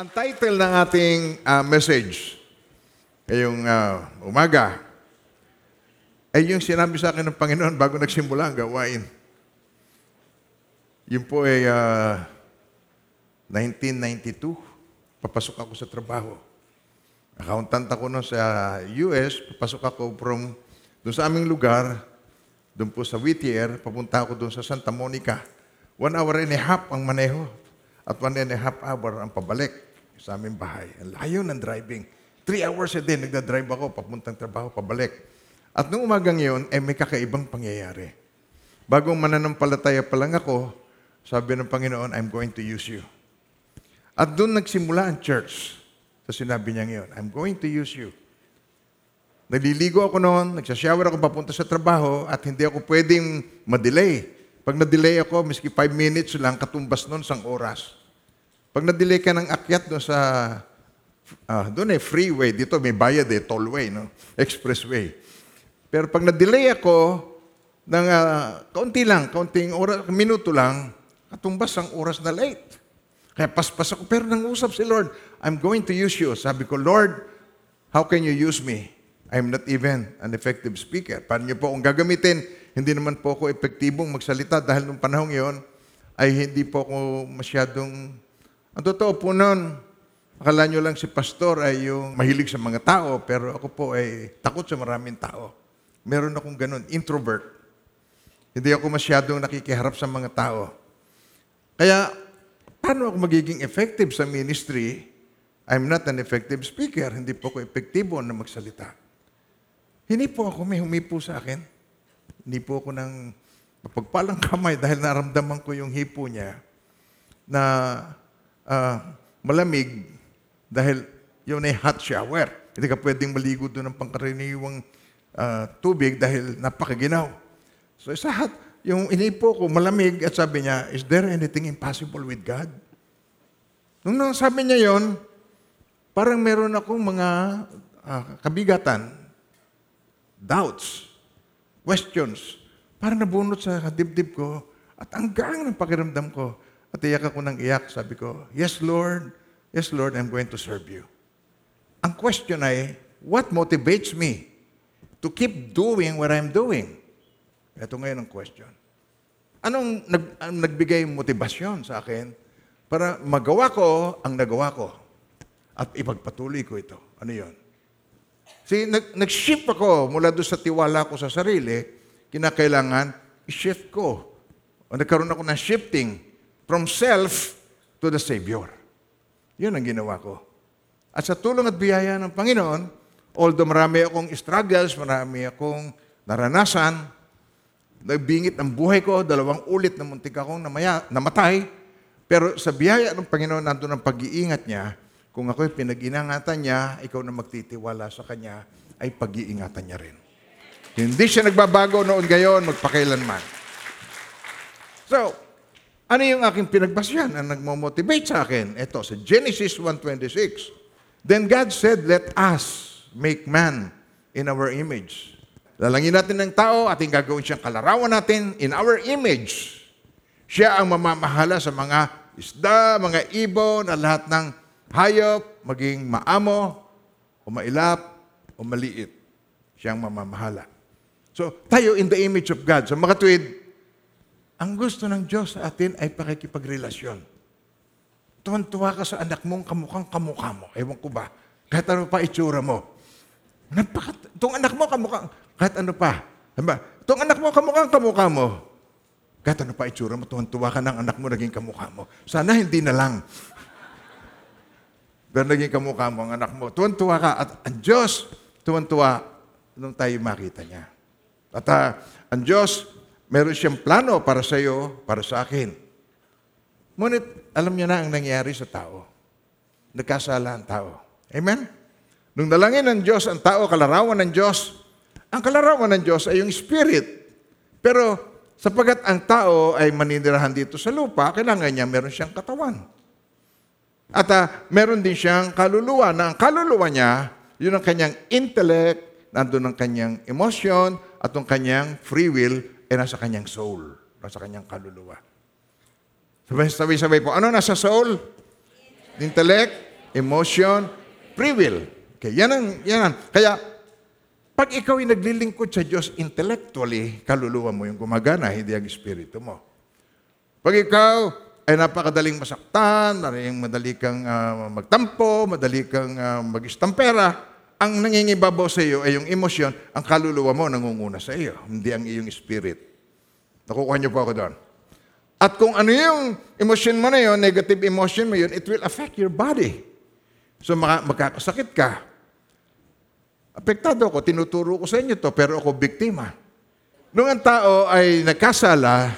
Ang title ng ating ah, message ngayong ah, umaga ay yung sinabi sa akin ng Panginoon bago nagsimula ang gawain. Yun po ay ah, 1992. Papasok ako sa trabaho. Accountant ako noon sa US. Papasok ako from doon sa aming lugar, doon po sa Whittier, papunta ako doon sa Santa Monica. One hour and a half ang maneho at one and a half hour ang pabalik sa aming bahay. Ang layo ng driving. Three hours a day nagda-drive ako, papuntang trabaho, pabalik. At nung umagang yun, eh, may kakaibang pangyayari. Bagong mananampalataya pa lang ako, sabi ng Panginoon, I'm going to use you. At doon nagsimula ang church. Sa sinabi niya ngayon, I'm going to use you. Naliligo ako noon, nagsashower ako papunta sa trabaho at hindi ako pwedeng madelay. Pag na-delay ako, miski 5 minutes lang, katumbas noon sang oras. Pag na-delay ka ng akyat doon sa, ah, doon eh, freeway, dito may bayad eh, tollway, no? expressway. Pero pag na-delay ako, ng ah, kaunti lang, kaunting oras, minuto lang, katumbas ang oras na late. Kaya paspas ako, pero nangusap si Lord, I'm going to use you. Sabi ko, Lord, how can you use me? I'm not even an effective speaker. Paano niyo po akong gagamitin? Hindi naman po ako epektibong magsalita dahil nung panahong yon ay hindi po ako masyadong... Ang totoo po noon, akala nyo lang si pastor ay yung mahilig sa mga tao, pero ako po ay takot sa maraming tao. Meron akong ganun, introvert. Hindi ako masyadong nakikiharap sa mga tao. Kaya, paano ako magiging effective sa ministry? I'm not an effective speaker. Hindi po ako epektibo na magsalita. Hindi po ako, may humipo sa akin. Hindi po ako ng mapagpalang kamay dahil naramdaman ko yung hipo niya na ah, malamig dahil yun ay hot shower. Hindi ka pwedeng maligo doon ng pangkaraniwang ah, tubig dahil napakaginaw. So sa hot, yung inipo ko malamig at sabi niya, is there anything impossible with God? Nung nasabi niya yon, parang meron akong mga ah, kabigatan, doubts, questions. Parang nabunot sa dibdib ko at ang gaan ng pakiramdam ko. At iyak ako ng iyak. Sabi ko, Yes, Lord. Yes, Lord, I'm going to serve you. Ang question ay, what motivates me to keep doing what I'm doing? Ito ngayon ang question. Anong nag, ang nagbigay motibasyon sa akin para magawa ko ang nagawa ko at ipagpatuloy ko ito? Ano yon? See, nag, nag-shift ako mula doon sa tiwala ko sa sarili, kinakailangan i-shift ko. O nagkaroon ako ng shifting from self to the Savior. Yun ang ginawa ko. At sa tulong at biyaya ng Panginoon, although marami akong struggles, marami akong naranasan, nagbingit ang buhay ko, dalawang ulit na muntik akong namaya, namatay, pero sa biyaya ng Panginoon, nandun ang pag-iingat niya, kung ako'y pinag-inangatan niya, ikaw na magtitiwala sa Kanya, ay pag-iingatan niya rin. Hindi siya nagbabago noon gayon, magpakailanman. So, ano yung aking pinagbasyan ang nagmo-motivate sa akin? Ito, sa Genesis 1.26. Then God said, let us make man in our image. Lalangin natin ng tao, ating gagawin siyang kalarawan natin in our image. Siya ang mamamahala sa mga isda, mga ibon, at lahat ng hayop, maging maamo, o mailap, o maliit. Siya ang mamamahala. So, tayo in the image of God. So, mga ang gusto ng Diyos sa atin ay pakikipagrelasyon. Tuwan-tuwa ka sa anak mong kamukhang kamukha mo. Ewan ko ba? Kahit ano pa itsura mo. Napaka, itong anak mo kamukhang, kahit ano pa. Diba? Itong anak mo kamukhang kamukha mo. Kahit ano pa itsura mo, tuwan-tuwa ka ng anak mo, naging kamukha mo. Sana hindi na lang. Pero naging kamukha mo ang anak mo. Tuwan-tuwa ka. At ang Diyos, tuwan-tuwa nung tayo makita niya. At ah, ang Diyos, meron siyang plano para sa iyo, para sa akin. Ngunit, alam niya na ang nangyari sa tao. Nagkasala ang tao. Amen? Nung dalangin ng Diyos ang tao, kalarawan ng Diyos, ang kalarawan ng Diyos ay yung spirit. Pero sapagat ang tao ay maninirahan dito sa lupa, kailangan niya meron siyang katawan. At ah, meron din siyang kaluluwa na ang kaluluwa niya, yun ang kanyang intellect, nandun ang kanyang emotion, at ang kanyang free will ay nasa kanyang soul, nasa kanyang kaluluwa. Sabay- Sabay-sabay po, ano nasa soul? Intellect, emotion, free will. Okay, yan ang, yan ang. Kaya, pag ikaw ay naglilingkod sa Diyos intellectually, kaluluwa mo yung gumagana, hindi ang espiritu mo. Pag ikaw ay napakadaling masaktan, maraming madali kang ah, magtampo, madali kang uh, mag-istampera, ang nangingibabaw sa iyo ay yung emosyon, ang kaluluwa mo nangunguna sa iyo, hindi ang iyong spirit. Nakukuha niyo po ako doon. At kung ano yung emotion mo na yun, negative emotion mo yun, it will affect your body. So maka- magkakasakit ka. Apektado ako, tinuturo ko sa inyo to, pero ako biktima. Nung ang tao ay nagkasala,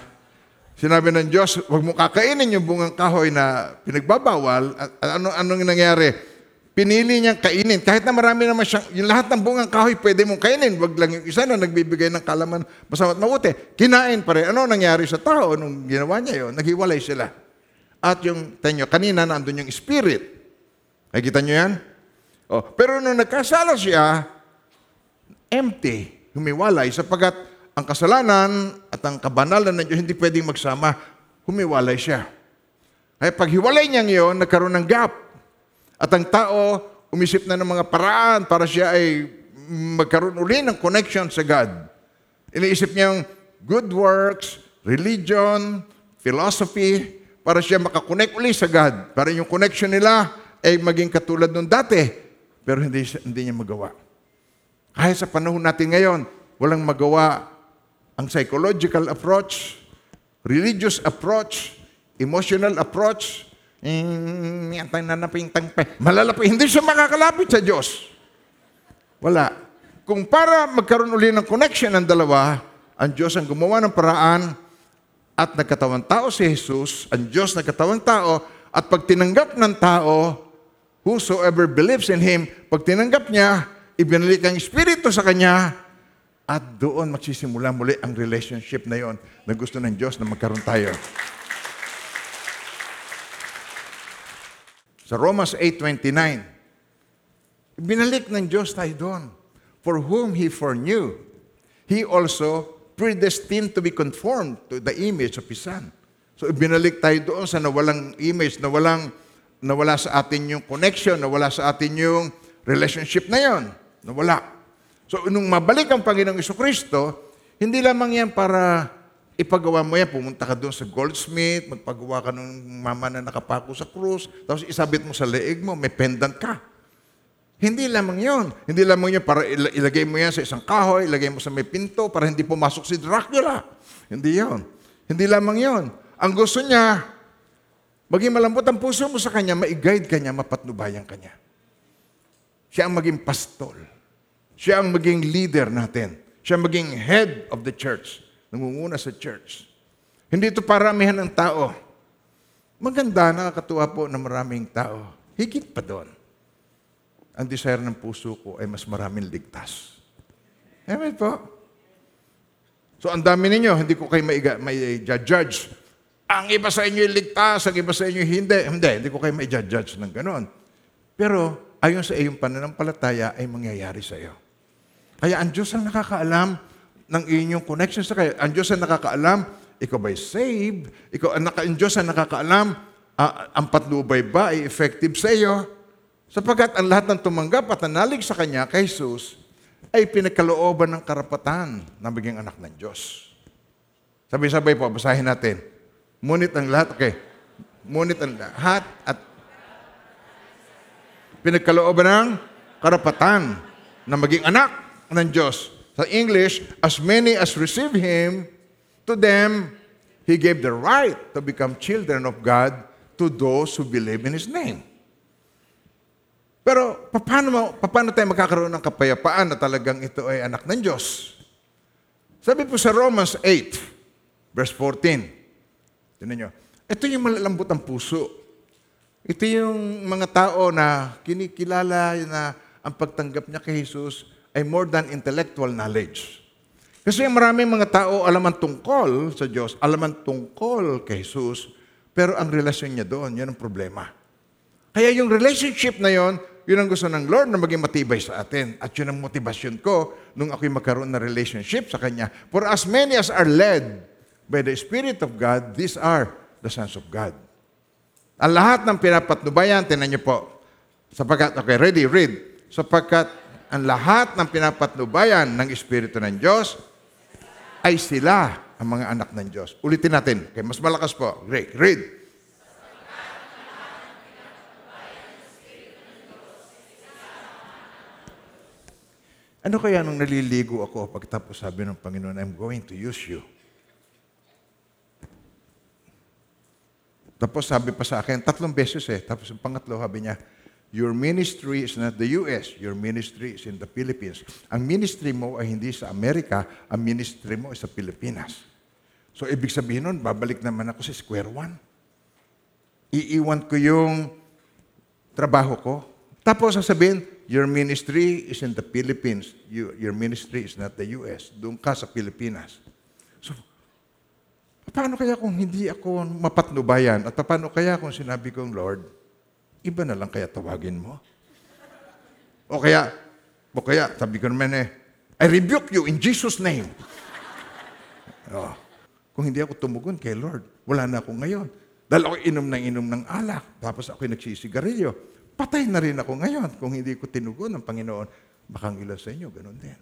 sinabi ng Diyos, huwag mo kakainin yung bungang kahoy na pinagbabawal. At at ano anong nangyari? Pinili niyang kainin. Kahit na marami naman siyang, yung lahat ng bungang kahoy pwede mong kainin. Wag lang yung isa na nagbibigay ng kalaman masama't mabuti. Kinain pa rin. Ano nangyari sa tao nung ginawa niya yun? Naghiwalay sila. At yung, tanyo, kanina nandun yung spirit. Nakikita niyo yan? Oh, pero nung nagkasala siya, empty, humiwalay, sapagat ang kasalanan at ang kabanalan ng Diyos hindi pwedeng magsama, humiwalay siya. Kaya pag hiwalay niya ngayon, nagkaroon ng gap. At ang tao, umisip na ng mga paraan para siya ay magkaroon uli ng connection sa God. Iniisip niya yung good works, religion, philosophy, para siya makakonect uli sa God. Para yung connection nila ay maging katulad nung dati. Pero hindi, hindi niya magawa. Kahit sa panahon natin ngayon, walang magawa ang psychological approach, religious approach, emotional approach, mm, yan tayo nanaping tangpe. Malalapit, hindi siya makakalapit sa Diyos. Wala. Kung para magkaroon uli ng connection ng dalawa, ang Diyos ang gumawa ng paraan at nagkatawang tao si Jesus, ang Diyos nagkatawang tao, at pag tinanggap ng tao, whosoever believes in Him, pag tinanggap niya, ibinalik ang Espiritu sa Kanya, at doon magsisimula muli ang relationship na yon na gusto ng Diyos na magkaroon tayo. Sa Romans 8.29, binalik ng Diyos tayo doon. For whom He foreknew, He also predestined to be conformed to the image of His Son. So ibinalik tayo doon sa nawalang image, nawalang, nawala sa atin yung connection, nawala sa atin yung relationship na yon. Nawala. So nung mabalik ang Panginoong Kristo, hindi lamang yan para ipagawa mo yan, pumunta ka doon sa goldsmith, magpagawa ka ng mama na nakapako sa krus, tapos isabit mo sa leeg mo, may pendant ka. Hindi lamang yon. Hindi lamang yun para ila- ilagay mo yan sa isang kahoy, ilagay mo sa may pinto para hindi pumasok si Dracula. Hindi yon. Hindi lamang yon. Ang gusto niya, maging malambot ang puso mo sa kanya, ma-guide ka niya, mapatnubayan ka niya. Siya ang maging pastol. Siya ang maging leader natin. Siya maging head of the church. Nangunguna sa church. Hindi ito paramihan ng tao. Maganda, nakakatuwa po na maraming tao. Higit pa doon. Ang desire ng puso ko ay mas maraming ligtas. Amen po. So ang dami ninyo, hindi ko kayo maiga, may judge. Ang iba sa inyo ligtas, ang iba sa inyo hindi. Hindi, hindi ko kayo may judge ng ganon. Pero ayon sa iyong pananampalataya ay mangyayari sa iyo. Kaya ang Diyos ang nakakaalam ng inyong connection sa kayo. Ang Diyos ang nakakaalam, ikaw ba'y saved? Ikaw, ang, naka, ang Diyos ang nakakaalam, ah, ang patnubay ba ay effective sa iyo? Sapagkat ang lahat ng tumanggap at nanalig sa Kanya, kay Jesus, ay pinagkalooban ng karapatan na maging anak ng Diyos. Sabay-sabay po, basahin natin. Ngunit ang lahat, okay. Ngunit ang lahat at pinagkalooban ng karapatan na maging anak ng Diyos. Sa English, as many as receive Him, to them, He gave the right to become children of God to those who believe in His name. Pero paano, paano tayo magkakaroon ng kapayapaan na talagang ito ay anak ng Diyos? Sabi po sa Romans 8, verse 14. Tinan nyo. Ito yung malalambot ang puso. Ito yung mga tao na kinikilala na ang pagtanggap niya kay Jesus ay more than intellectual knowledge. Kasi maraming mga tao alam ang tungkol sa Diyos, alam ang tungkol kay Jesus, pero ang relasyon niya doon, yun ang problema. Kaya yung relationship na yon, yun ang gusto ng Lord na maging matibay sa atin. At yun ang motivasyon ko nung ako'y magkaroon ng relationship sa Kanya. For as many as are led by the Spirit of God, these are the sons of God. Ang lahat ng pinapatnubayan, tinan niyo po, Sapagkat, okay, ready, read. Sapagkat ang lahat ng pinapatnubayan ng Espiritu ng Diyos ay sila ang mga anak ng Diyos. Ulitin natin. Okay, mas malakas po. Great. Read. Ano kaya nung naliligo ako pagtapos sabi ng Panginoon, I'm going to use you. Tapos sabi pa sa akin, tatlong beses eh. Tapos yung pangatlo, sabi niya, Your ministry is not the US. Your ministry is in the Philippines. Ang ministry mo ay hindi sa Amerika. Ang ministry mo ay sa Pilipinas. So, ibig sabihin nun, babalik naman ako sa square one. Iiwan ko yung trabaho ko. Tapos sasabihin, your ministry is in the Philippines. You- your ministry is not the US. Doon ka sa Pilipinas. So, paano kaya kung hindi ako mapatnubayan? At paano kaya kung sinabi kong, Lord, iba na lang kaya tawagin mo? O kaya, o kaya, sabi ko naman eh, I rebuke you in Jesus' name. Oh, kung hindi ako tumugon kay Lord, wala na ako ngayon. Dahil ako inom ng inom ng alak, tapos ako nagsisigarilyo. Patay na rin ako ngayon kung hindi ko tinugon ng Panginoon. Baka ang ilan sa inyo, ganun din.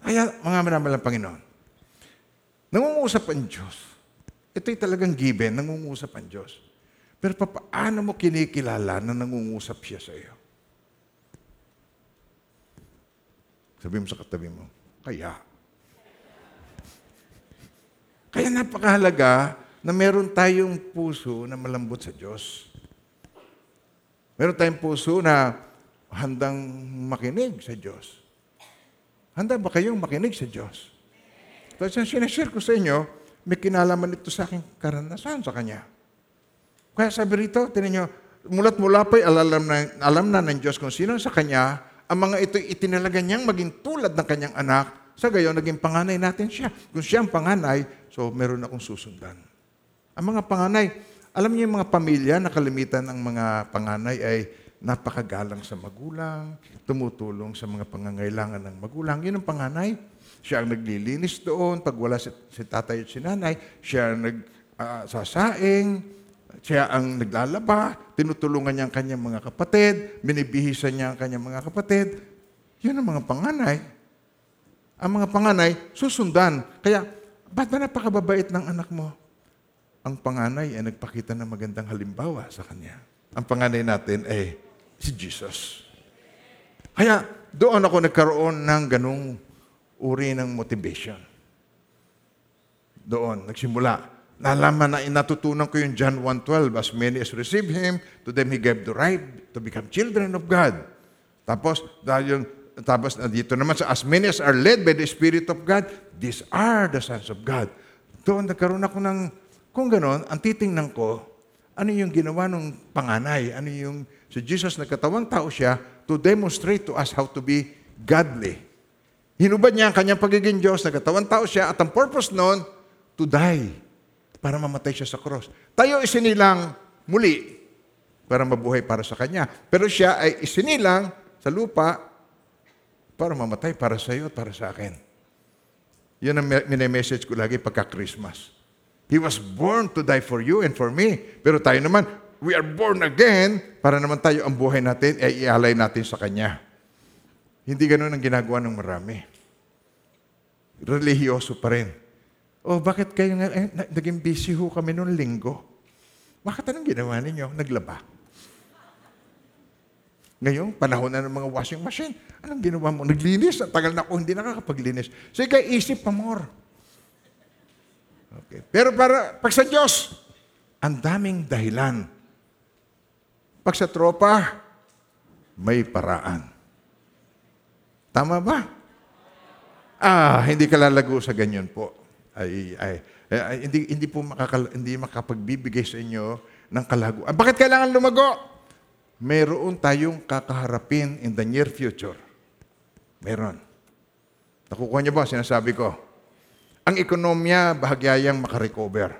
Kaya, mga manamalang Panginoon, nangungusap ang Diyos. Ito'y talagang given, nangungusap ang Diyos. Pero paano mo kinikilala na nangungusap siya sa iyo? Sabi mo sa katabi mo, kaya. Kaya napakahalaga na meron tayong puso na malambot sa Diyos. Meron tayong puso na handang makinig sa Diyos. Handa ba kayong makinig sa Diyos? Tapos ang sinashare ko sa inyo, may kinalaman ito sa aking karanasan sa Kanya. Kaya sabi rito, tinan nyo, mulat mula pa'y alam na, alam na ng Diyos kung sino sa Kanya, ang mga ito itinalaga niyang maging tulad ng Kanyang anak, sa gayon, naging panganay natin siya. Kung siya ang panganay, so meron akong susundan. Ang mga panganay, alam niyo yung mga pamilya na kalimitan ng mga panganay ay napakagalang sa magulang, tumutulong sa mga pangangailangan ng magulang. Yun ang panganay. Siya ang naglilinis doon. Pag wala si, si tatay at si nanay, siya ang nagsasaing, siya ang naglalaba, tinutulungan niya ang kanyang mga kapatid, binibihisan niya ang kanyang mga kapatid. Yun ang mga panganay. Ang mga panganay, susundan. Kaya, ba't ba napakababait ng anak mo? Ang panganay ay nagpakita ng magandang halimbawa sa kanya. Ang panganay natin ay si Jesus. Kaya, doon ako nagkaroon ng ganung uri ng motivation. Doon, nagsimula. Nalaman na natutunan ko yung John 1.12, As many as receive Him, to them He gave the right to become children of God. Tapos, dahil yung, tapos dito naman sa as many as are led by the Spirit of God, these are the sons of God. Doon nagkaroon ako ng, kung ganon, ang titingnan ko, ano yung ginawa ng panganay, ano yung, si Jesus nagkatawang tao siya to demonstrate to us how to be godly. Hinubad niya ang kanyang pagiging Diyos, nagkatawang tao siya, at ang purpose noon, to die, para mamatay siya sa cross. Tayo isinilang muli, para mabuhay para sa Kanya. Pero siya ay isinilang sa lupa, para mamatay para sa iyo at para sa akin. Yun ang mini-message ko lagi pagka-Christmas. He was born to die for you and for me. Pero tayo naman, we are born again para naman tayo ang buhay natin ay ialay natin sa Kanya. Hindi ganun ang ginagawa ng marami. Relihiyoso pa rin. Oh, bakit kayo nga, eh, na- naging busy ho kami noong linggo? Bakit anong ginawa ninyo? Naglaba. Ngayon, panahon na ng mga washing machine. Anong ginawa mo? Naglinis. Ang tagal na ako hindi nakakapaglinis. Sige, isip pa more. Okay. Pero para, pag sa Diyos, ang daming dahilan. Pag sa tropa, may paraan. Tama ba? Ah, hindi ka lalago sa ganyan po. Ay, ay, ay, hindi, hindi po makakal, hindi makapagbibigay sa inyo ng kalaguan. Ah, Bakit kailangan lumago? Mayroon tayong kakaharapin in the near future. Meron. Nakukuha niyo ba sinasabi ko? Ang ekonomiya, bahagyayang makarecover.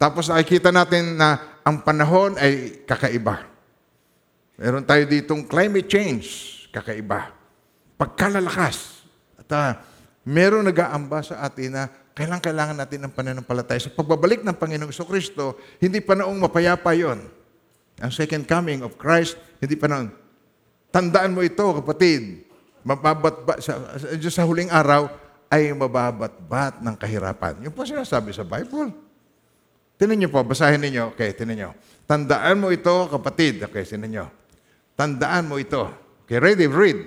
Tapos nakikita natin na ang panahon ay kakaiba. Meron tayo ditong climate change, kakaiba. Pagkalalakas. At ah, meron nag-aamba sa atin na kailangan kailangan natin ng pananampalataya. Sa pagbabalik ng Panginoong Kristo, hindi pa noong mapayapa yon. Ang second coming of Christ, hindi pa noon. Tandaan mo ito, kapatid. Mababatbat sa, sa, sa huling araw ay mababatbat ng kahirapan. Yung po sinasabi sa Bible. Tinan niyo po, basahin niyo. Okay, tinan niyo. Tandaan mo ito, kapatid. Okay, tinan niyo. Tandaan mo ito. Okay, ready? Read.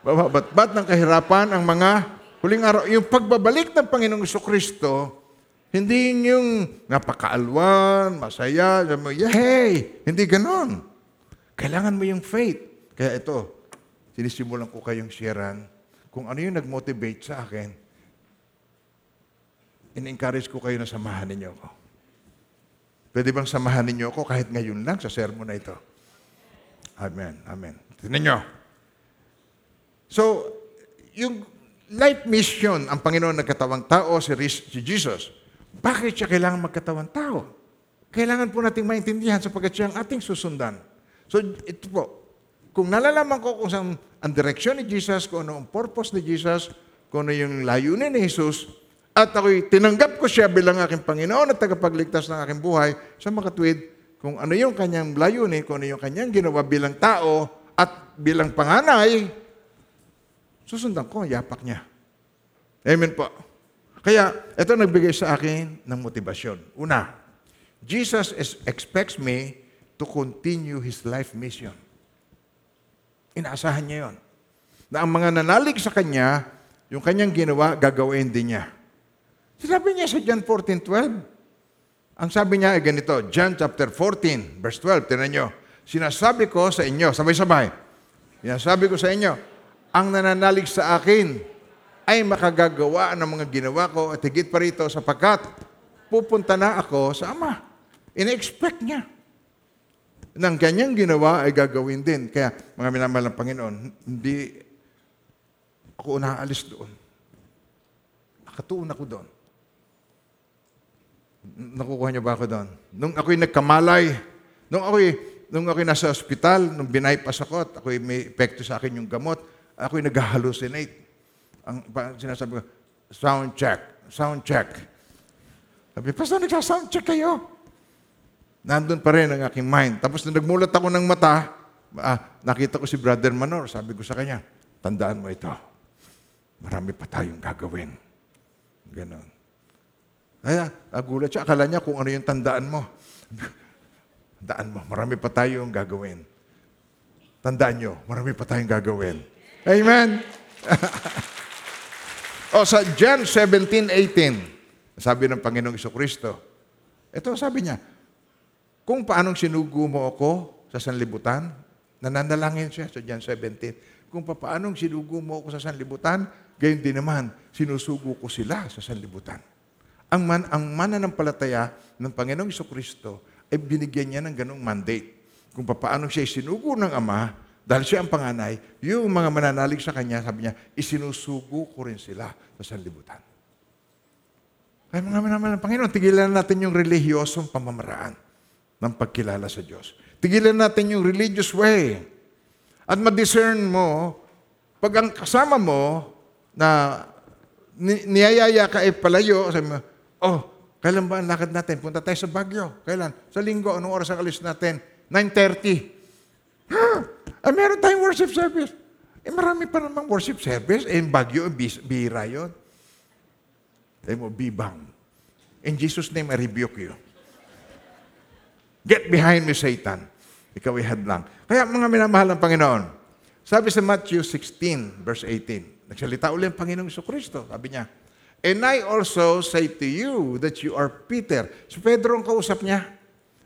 Bababatbat ng kahirapan ang mga huling araw. Yung pagbabalik ng Panginoong Kristo, hindi yung napakaalwan, masaya, mo, yay! Hindi ganon. Kailangan mo yung faith. Kaya ito, sinisimulan ko kayong sharean kung ano yung nag-motivate sa akin. In-encourage ko kayo na samahan ninyo ako. Pwede bang samahan ninyo ako kahit ngayon lang sa sermon na ito? Amen. Amen. Tignan nyo. So, yung life mission, ang Panginoon nagkatawang tao, si, si Jesus, bakit siya kailangan magkatawang tao? Kailangan po nating maintindihan sapagkat siya ang ating susundan. So, ito po, kung nalalaman ko kung saan ang direksyon ni Jesus, kung ano ang purpose ni Jesus, kung ano yung layunin ni Jesus, at ako'y tinanggap ko siya bilang aking Panginoon at tagapagligtas ng aking buhay sa makatwid, kung ano yung kanyang layunin, kung ano yung kanyang ginawa bilang tao at bilang panganay, susundan ko ang yapak niya. Amen po. Kaya, ito nagbigay sa akin ng motibasyon. Una, Jesus is, expects me to continue His life mission. Inaasahan niya yon. Na ang mga nanalig sa Kanya, yung Kanyang ginawa, gagawin din niya. Sinabi niya sa John 14.12. Ang sabi niya ay ganito, John chapter 14, verse 12, tinan niyo, sinasabi ko sa inyo, sabay-sabay, sinasabi ko sa inyo, ang nananalig sa akin ay makagagawa ng mga ginawa ko at higit pa rito sapagkat pupunta na ako sa Ama. Ina-expect niya. Nang kanyang ginawa ay gagawin din. Kaya mga minamahal ng Panginoon, hindi ako unaalis doon. Nakatuon ako doon. Nakukuha niyo ba ako doon? Nung ako'y nagkamalay, nung ako'y, nung ako'y nasa ospital, nung binaypas ako at ako'y may epekto sa akin yung gamot, ako'y nag-hallucinate. Ang sinasabi ko, sound check, sound check. Sabi, Pastor, nagsa-sound check kayo. Nandun pa rin ang aking mind. Tapos nung nagmulat ako ng mata, ah, nakita ko si Brother Manor. Sabi ko sa kanya, tandaan mo ito. Marami pa tayong gagawin. Ganon. Kaya, nagulat siya. Akala niya kung ano yung tandaan mo. Tandaan mo, marami pa tayong gagawin. Tandaan nyo, marami pa tayong gagawin. Amen? o sa John 17:18, sabi ng Panginoong Kristo, ito sabi niya, kung paanong sinugo mo ako sa sanlibutan, nananalangin siya sa John 17. Kung paanong sinugo mo ako sa sanlibutan, gayon din naman, sinusugo ko sila sa sanlibutan. Ang, man, ang mananampalataya ng Panginoong Kristo ay binigyan niya ng ganong mandate. Kung paano siya sinugo ng Ama, dahil siya ang panganay, yung mga mananalig sa Kanya, sabi niya, isinusugo ko rin sila sa sanlibutan. Kaya mga ng Panginoon, tigilan natin yung relihiyosong pamamaraan ng pagkilala sa Diyos. Tigilan natin yung religious way. At ma-discern mo, pag ang kasama mo na ni- niyayaya ka ay palayo, sabi mo, oh, kailan ba ang lakad natin? Punta tayo sa Baguio. Kailan? Sa linggo, anong oras ang alis natin? 9.30. Ha? Ah, meron tayong worship service. Eh, marami pa namang worship service. Eh, bis- bihira yun. Sabi mo, bibang. In Jesus' name, I rebuke you. Get behind me, Satan. Ikaw ay hadlang. Kaya mga minamahal ng Panginoon, sabi sa Matthew 16, verse 18, nagsalita uli ang Panginoong Kristo. Sabi niya, And I also say to you that you are Peter. Si Pedro ang kausap niya.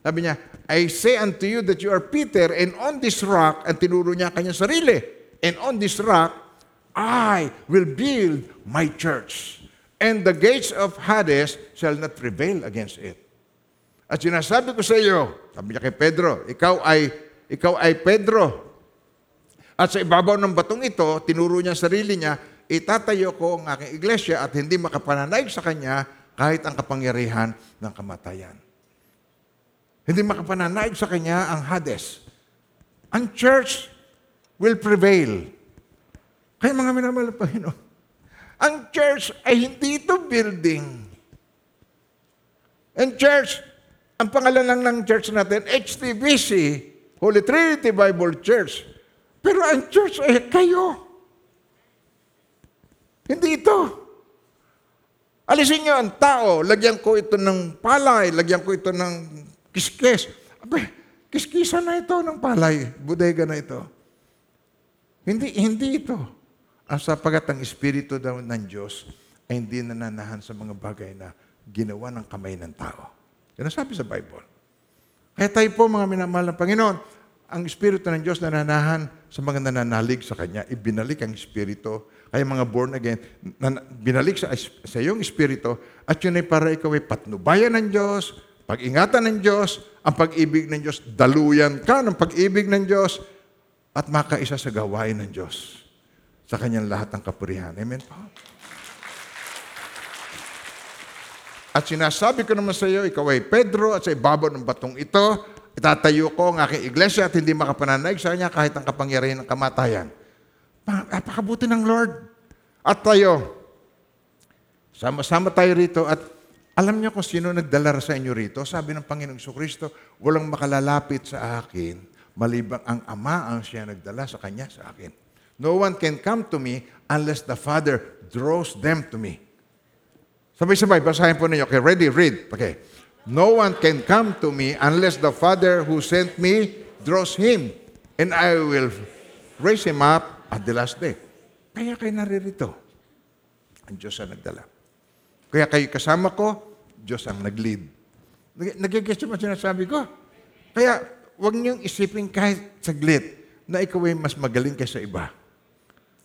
Sabi niya, I say unto you that you are Peter, and on this rock, ang tinuro niya kanyang sarili, and on this rock, I will build my church. And the gates of Hades shall not prevail against it. At sinasabi ko sa iyo, sabi niya kay Pedro, ikaw ay, ikaw ay Pedro. At sa ibabaw ng batong ito, tinuro niya sarili niya, itatayo ko ang aking iglesia at hindi makapananaig sa kanya kahit ang kapangyarihan ng kamatayan. Hindi makapananaig sa kanya ang Hades. Ang church will prevail. Kaya mga minamahal ng Panginoon, ang church ay hindi ito building. And church, Ang pangalan lang ng church natin, HTBC, Holy Trinity Bible Church. Pero ang church ay kayo. Hindi ito. Alisin niyo ang tao, lagyan ko ito ng palay, lagyan ko ito ng kiskis. Abe, kiskisan na ito ng palay, bodega na ito. Hindi, hindi ito. Ang sapagat ang Espiritu daw ng Diyos ay hindi nananahan sa mga bagay na ginawa ng kamay ng tao. Yan ang sabi sa Bible. Kaya tayo po mga minamahal ng Panginoon, ang Espiritu ng Diyos nananahan sa mga nananalig sa Kanya. Ibinalik ang Espiritu. Kaya mga born again, na, binalik sa, sa iyong Espiritu at yun ay para ikaw ay patnubayan ng Diyos, pag-ingatan ng Diyos, ang pag-ibig ng Diyos, daluyan ka ng pag-ibig ng Diyos at makaisa sa gawain ng Diyos sa kanyang lahat ng kapurihan. Amen po? At sinasabi ko naman sa iyo, ikaw ay Pedro at sa ibabaw ng batong ito, itatayo ko ang aking iglesia at hindi makapananaig sa kanya kahit ang kapangyarihan ng kamatayan. Pa- Napakabuti ng Lord. At tayo, sama-sama tayo rito at alam niyo kung sino nagdala sa inyo rito? Sabi ng Panginoong Kristo, walang makalalapit sa akin, malibang ang Ama ang siya nagdala sa Kanya sa akin. No one can come to me unless the Father draws them to me. Sabay-sabay, basahin po ninyo. Okay, ready, read. Okay. No one can come to me unless the Father who sent me draws him. And I will raise him up at the last day. Kaya kayo naririto. Ang Diyos ang nagdala. Kaya kayo kasama ko, Diyos ang nag-lead. Nag- Nagigets mo sinasabi ko? Kaya huwag niyong isipin kahit saglit na ikaw ay mas magaling kaysa iba.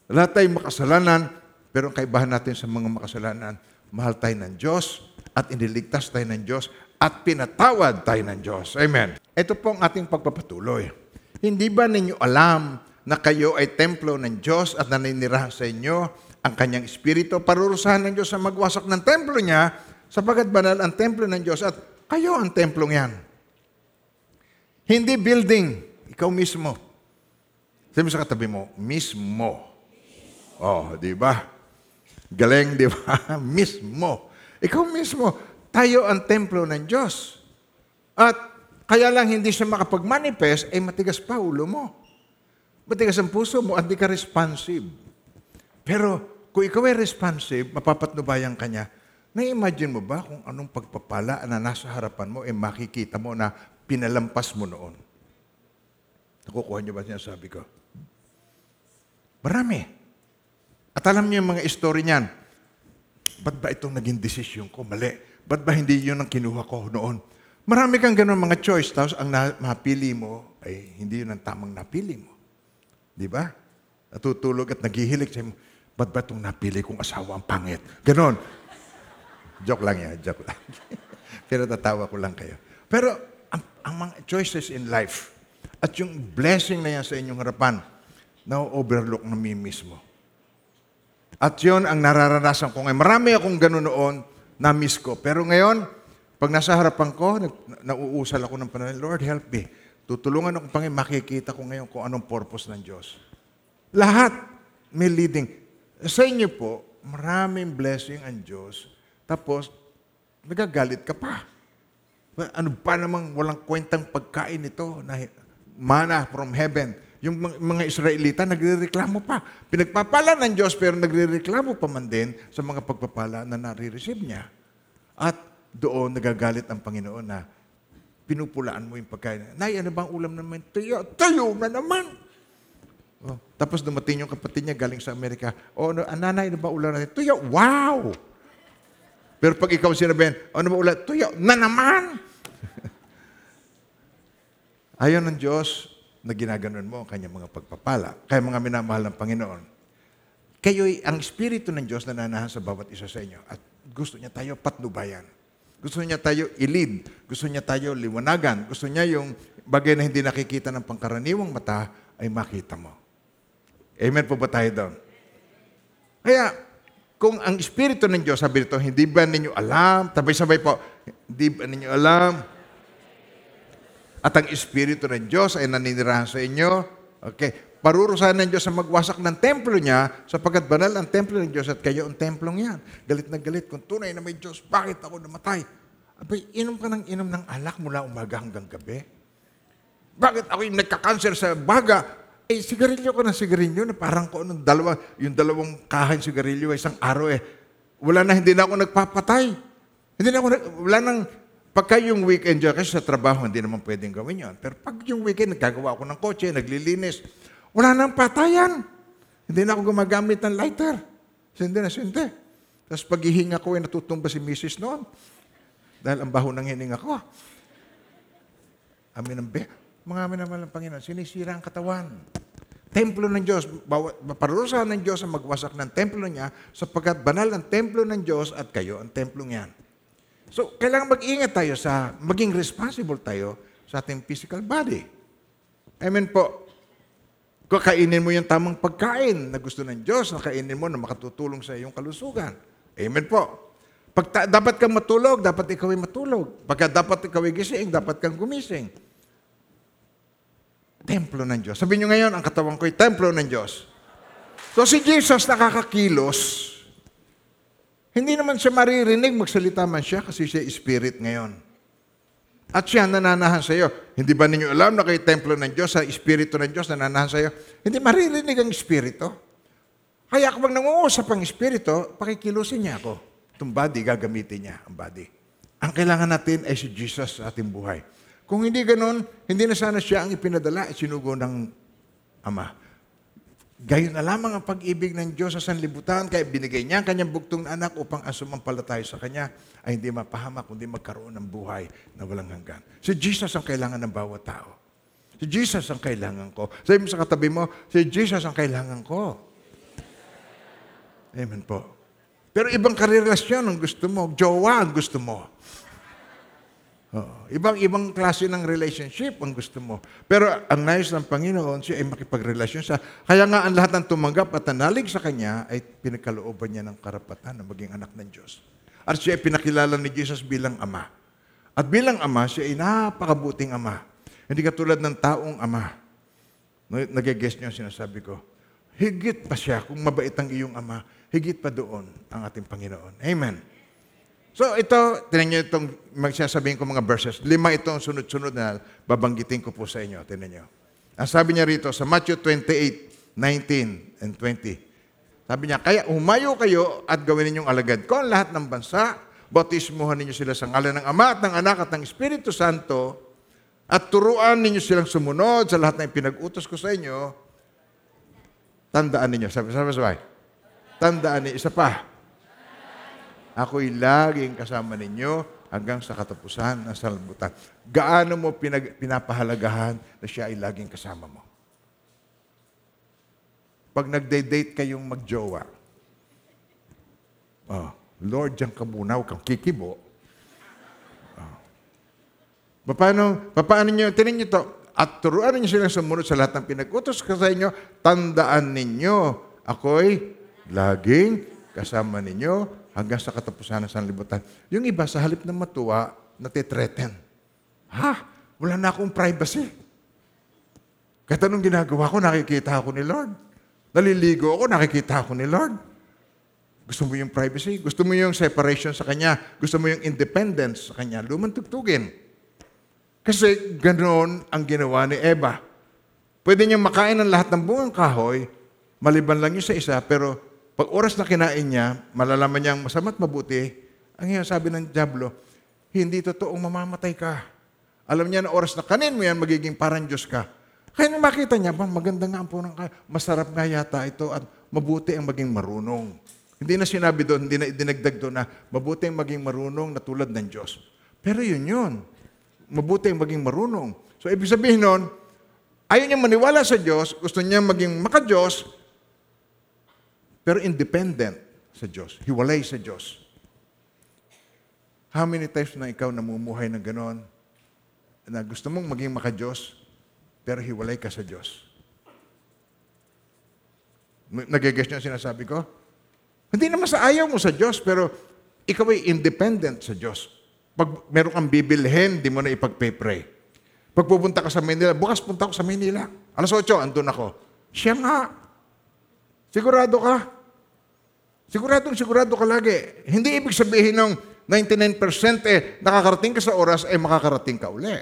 Lahat tayo makasalanan, pero ang kaibahan natin sa mga makasalanan, mahal tayo ng Diyos at iniligtas tayo ng Diyos at pinatawad tayo ng Diyos. Amen. Ito po ang ating pagpapatuloy. Hindi ba ninyo alam na kayo ay templo ng Diyos at naninirahan sa inyo ang kanyang Espiritu? Parurusahan ng Diyos sa magwasak ng templo niya sapagat banal ang templo ng Diyos at kayo ang templong yan. Hindi building, ikaw mismo. Sabi sa katabi mo, mismo. Oh, di ba? Galing, di ba? mismo. Ikaw mismo. Tayo ang templo ng Diyos. At kaya lang hindi siya makapag-manifest, ay matigas pa ulo mo. Matigas ang puso mo at di ka responsive. Pero kung ikaw ay responsive, mapapatnubayan ka niya, na-imagine mo ba kung anong pagpapala na nasa harapan mo, eh makikita mo na pinalampas mo noon? Nakukuha niyo ba sinasabi ko? Marami. At alam niyo yung mga story niyan. Ba't ba itong naging desisyon ko? Mali. Ba't ba hindi yun ang kinuha ko noon? Marami kang ganun mga choice. Tapos ang na- mapili mo ay hindi yun ang tamang napili mo. Di ba? Natutulog at naghihilig sa'yo, ba't ba itong napili kong asawa ang pangit? Ganon. Joke lang yan, joke lang. Pero tatawa ko lang kayo. Pero ang, ang mga choices in life at yung blessing na yan sa inyong harapan, na-overlook na mi mismo. At yun ang nararanasan ko ngayon. Marami akong gano'n noon, na-miss ko. Pero ngayon, pag nasa harapan ko, nauusal ako ng panahon, Lord, help me. Tutulungan ako, Panginoon, makikita ko ngayon kung anong purpose ng Diyos. Lahat may leading. Sa inyo po, maraming blessing ang Diyos. Tapos, nagagalit ka pa. Ano pa namang walang kwentang pagkain ito na mana from heaven. Yung mga Israelita nagrereklamo pa. Pinagpapala ng Diyos pero nagrereklamo pa man din sa mga pagpapala na nare-receive niya. At doon nagagalit ang Panginoon na pinupulaan mo yung pagkain. Nay, ano bang ulam naman? Tuyo, tuyo na naman. Oh, tapos dumating yung kapatid niya galing sa Amerika. O, ano, ah, nanay, ano ba ulam natin? Tuyo, wow! Pero pag ikaw sinabihan, ano ba ulam? Tuyo, na naman! Ayaw ng Diyos na ginaganon mo ang kanyang mga pagpapala. Kaya mga minamahal ng Panginoon, kayo'y ang Espiritu ng Diyos na nanahan sa bawat isa sa inyo. At gusto niya tayo patnubayan. Gusto niya tayo ilid. Gusto niya tayo liwanagan. Gusto niya yung bagay na hindi nakikita ng pangkaraniwang mata ay makita mo. Amen po ba tayo doon? Kaya, kung ang Espiritu ng Diyos, sabi nito, hindi ba ninyo alam? Sabay-sabay po, hindi ba ninyo alam? At ang Espiritu ng Diyos ay naninirahan sa inyo. Okay. Parurusahan ng Diyos sa magwasak ng templo niya sapagkat banal ang templo ng Diyos at kayo ang templong yan. Galit na galit. Kung tunay na may Diyos, bakit ako namatay? Abay, inom ka ng inom ng alak mula umaga hanggang gabi. Bakit ako yung nagka-cancer sa baga? Eh, sigarilyo ko ng sigarilyo na parang ko anong dalawa, yung dalawang kahan sigarilyo isang araw eh. Wala na, hindi na ako nagpapatay. Hindi na ako, nag- wala nang, pagka yung weekend dyan, kasi sa trabaho, hindi naman pwedeng gawin yon. Pero pag yung weekend, nagkagawa ako ng kotse, naglilinis, wala nang patayan. Hindi na ako gumagamit ng lighter. Sindi na sindi. Tapos pag hihinga ko, eh, natutumba si Mrs. noon. Dahil ang baho ng hininga ko. Amin ang be. Mga naman ng Panginoon, sinisira ang katawan. Templo ng Diyos, parurusahan ng Diyos ang magwasak ng templo niya sapagkat banal ang templo ng Diyos at kayo ang templo niyan. So, kailangan mag-ingat tayo sa, maging responsible tayo sa ating physical body. Amen po. Kakainin mo yung tamang pagkain na gusto ng Diyos na kainin mo na makatutulong sa iyong kalusugan. Amen po. Pag dapat kang matulog, dapat ikaw ay matulog. Pagka dapat ikaw ay gising, dapat kang gumising. Templo ng Diyos. Sabi nyo ngayon, ang katawan ko ay templo ng Diyos. So si Jesus nakakakilos. Hindi naman siya maririnig, magsalita man siya kasi siya spirit ngayon. At siya nananahan sa iyo. Hindi ba ninyo alam na kayo templo ng Diyos, sa Espiritu ng Diyos nananahan sa iyo? Hindi maririnig ang Espiritu. Kaya kapag nangunguusap ang Espiritu, pakikilusin niya ako. Itong body, gagamitin niya ang body. Ang kailangan natin ay si Jesus sa ating buhay. Kung hindi ganun, hindi na sana siya ang ipinadala at sinugo ng Ama. Gayon na lamang ang pag-ibig ng Diyos sa sanlibutan, kaya binigay niya ang kanyang buktong na anak upang ang sumampalataya sa kanya ay hindi mapahamak, kundi magkaroon ng buhay na walang hanggan. Si Jesus ang kailangan ng bawat tao. Si Jesus ang kailangan ko. Sabi mo sa katabi mo, si Jesus ang kailangan ko. Amen po. Pero ibang karelasyon ang gusto mo, jowa ang gusto mo. Oo. Ibang-ibang klase ng relationship ang gusto mo. Pero ang nais ng Panginoon, siya ay makipagrelasyon sa... Kaya nga ang lahat ng tumanggap at nanalig sa Kanya ay pinagkalooban niya ng karapatan na maging anak ng Diyos. At siya ay pinakilala ni Jesus bilang Ama. At bilang Ama, siya ay napakabuting Ama. Hindi katulad ng taong Ama. Nag-guess niyo ang sinasabi ko. Higit pa siya kung mabait ang iyong Ama. Higit pa doon ang ating Panginoon. Amen. So ito, tinan niyo itong magsasabihin ko mga verses. Lima itong sunod-sunod na babanggitin ko po sa inyo. Tinan niyo. Ang sabi niya rito sa Matthew 28, 19 and 20. Sabi niya, kaya humayo kayo at gawin ninyong alagad ko ang lahat ng bansa. Bautismuhan ninyo sila sa ngalan ng Ama at ng Anak at ng Espiritu Santo at turuan ninyo silang sumunod sa lahat ng pinag-utos ko sa inyo. Tandaan ninyo. Sabi, sabi, sabi. Tandaan ninyo. Isa pa. Ako'y laging kasama ninyo hanggang sa katapusan ng salbutan. Gaano mo pinag, pinapahalagahan na siya ay laging kasama mo? Pag nagde-date kayong magjowa, oh, Lord, diyan ka muna, huwag kang kikibo. Oh. Paano, paano nyo, tinan nyo to, at turuan ninyo silang sumunod sa lahat ng pinag-utos ko sa inyo, tandaan ninyo, ako'y laging kasama ninyo hanggang sa katapusan ng sanlibutan. Yung iba, sa halip na matuwa, natitreaten. Ha? Wala na akong privacy. Kahit anong ginagawa ko, nakikita ako ni Lord. Naliligo ako, nakikita ako ni Lord. Gusto mo yung privacy? Gusto mo yung separation sa Kanya? Gusto mo yung independence sa Kanya? Lumantugtugin. Kasi ganoon ang ginawa ni Eva. Pwede niyang makain ng lahat ng bungang kahoy, maliban lang yung sa isa, pero pag oras na kinain niya, malalaman niyang masama't mabuti, ang iyong sabi ng Diablo, hindi totoong mamamatay ka. Alam niya na oras na kanin mo yan, magiging parang Diyos ka. Kaya nung makita niya, ba, maganda nga ang punang ka, masarap nga yata ito at mabuti ang maging marunong. Hindi na sinabi doon, hindi na dinagdag doon na mabuti ang maging marunong na tulad ng Diyos. Pero yun yun. Mabuti ang maging marunong. So, ibig sabihin nun, ayaw niya maniwala sa Diyos, gusto niya maging maka-Diyos, pero independent sa Diyos. Hiwalay sa Diyos. How many times na ikaw namumuhay ng ganon, na gusto mong maging maka-Diyos, pero hiwalay ka sa Diyos? Nagigess niyo ang sinasabi ko? Hindi naman sa ayaw mo sa Diyos, pero ikaw ay independent sa Diyos. Pag meron kang bibilhin, di mo na ipag-pray. Pag pupunta ka sa Manila, bukas punta ako sa Manila. Alas 8, andun ako. Siya nga. Sigurado ka? Siguradong sigurado ka lagi. Hindi ibig sabihin ng 99% eh, nakakarating ka sa oras, eh makakarating ka uli.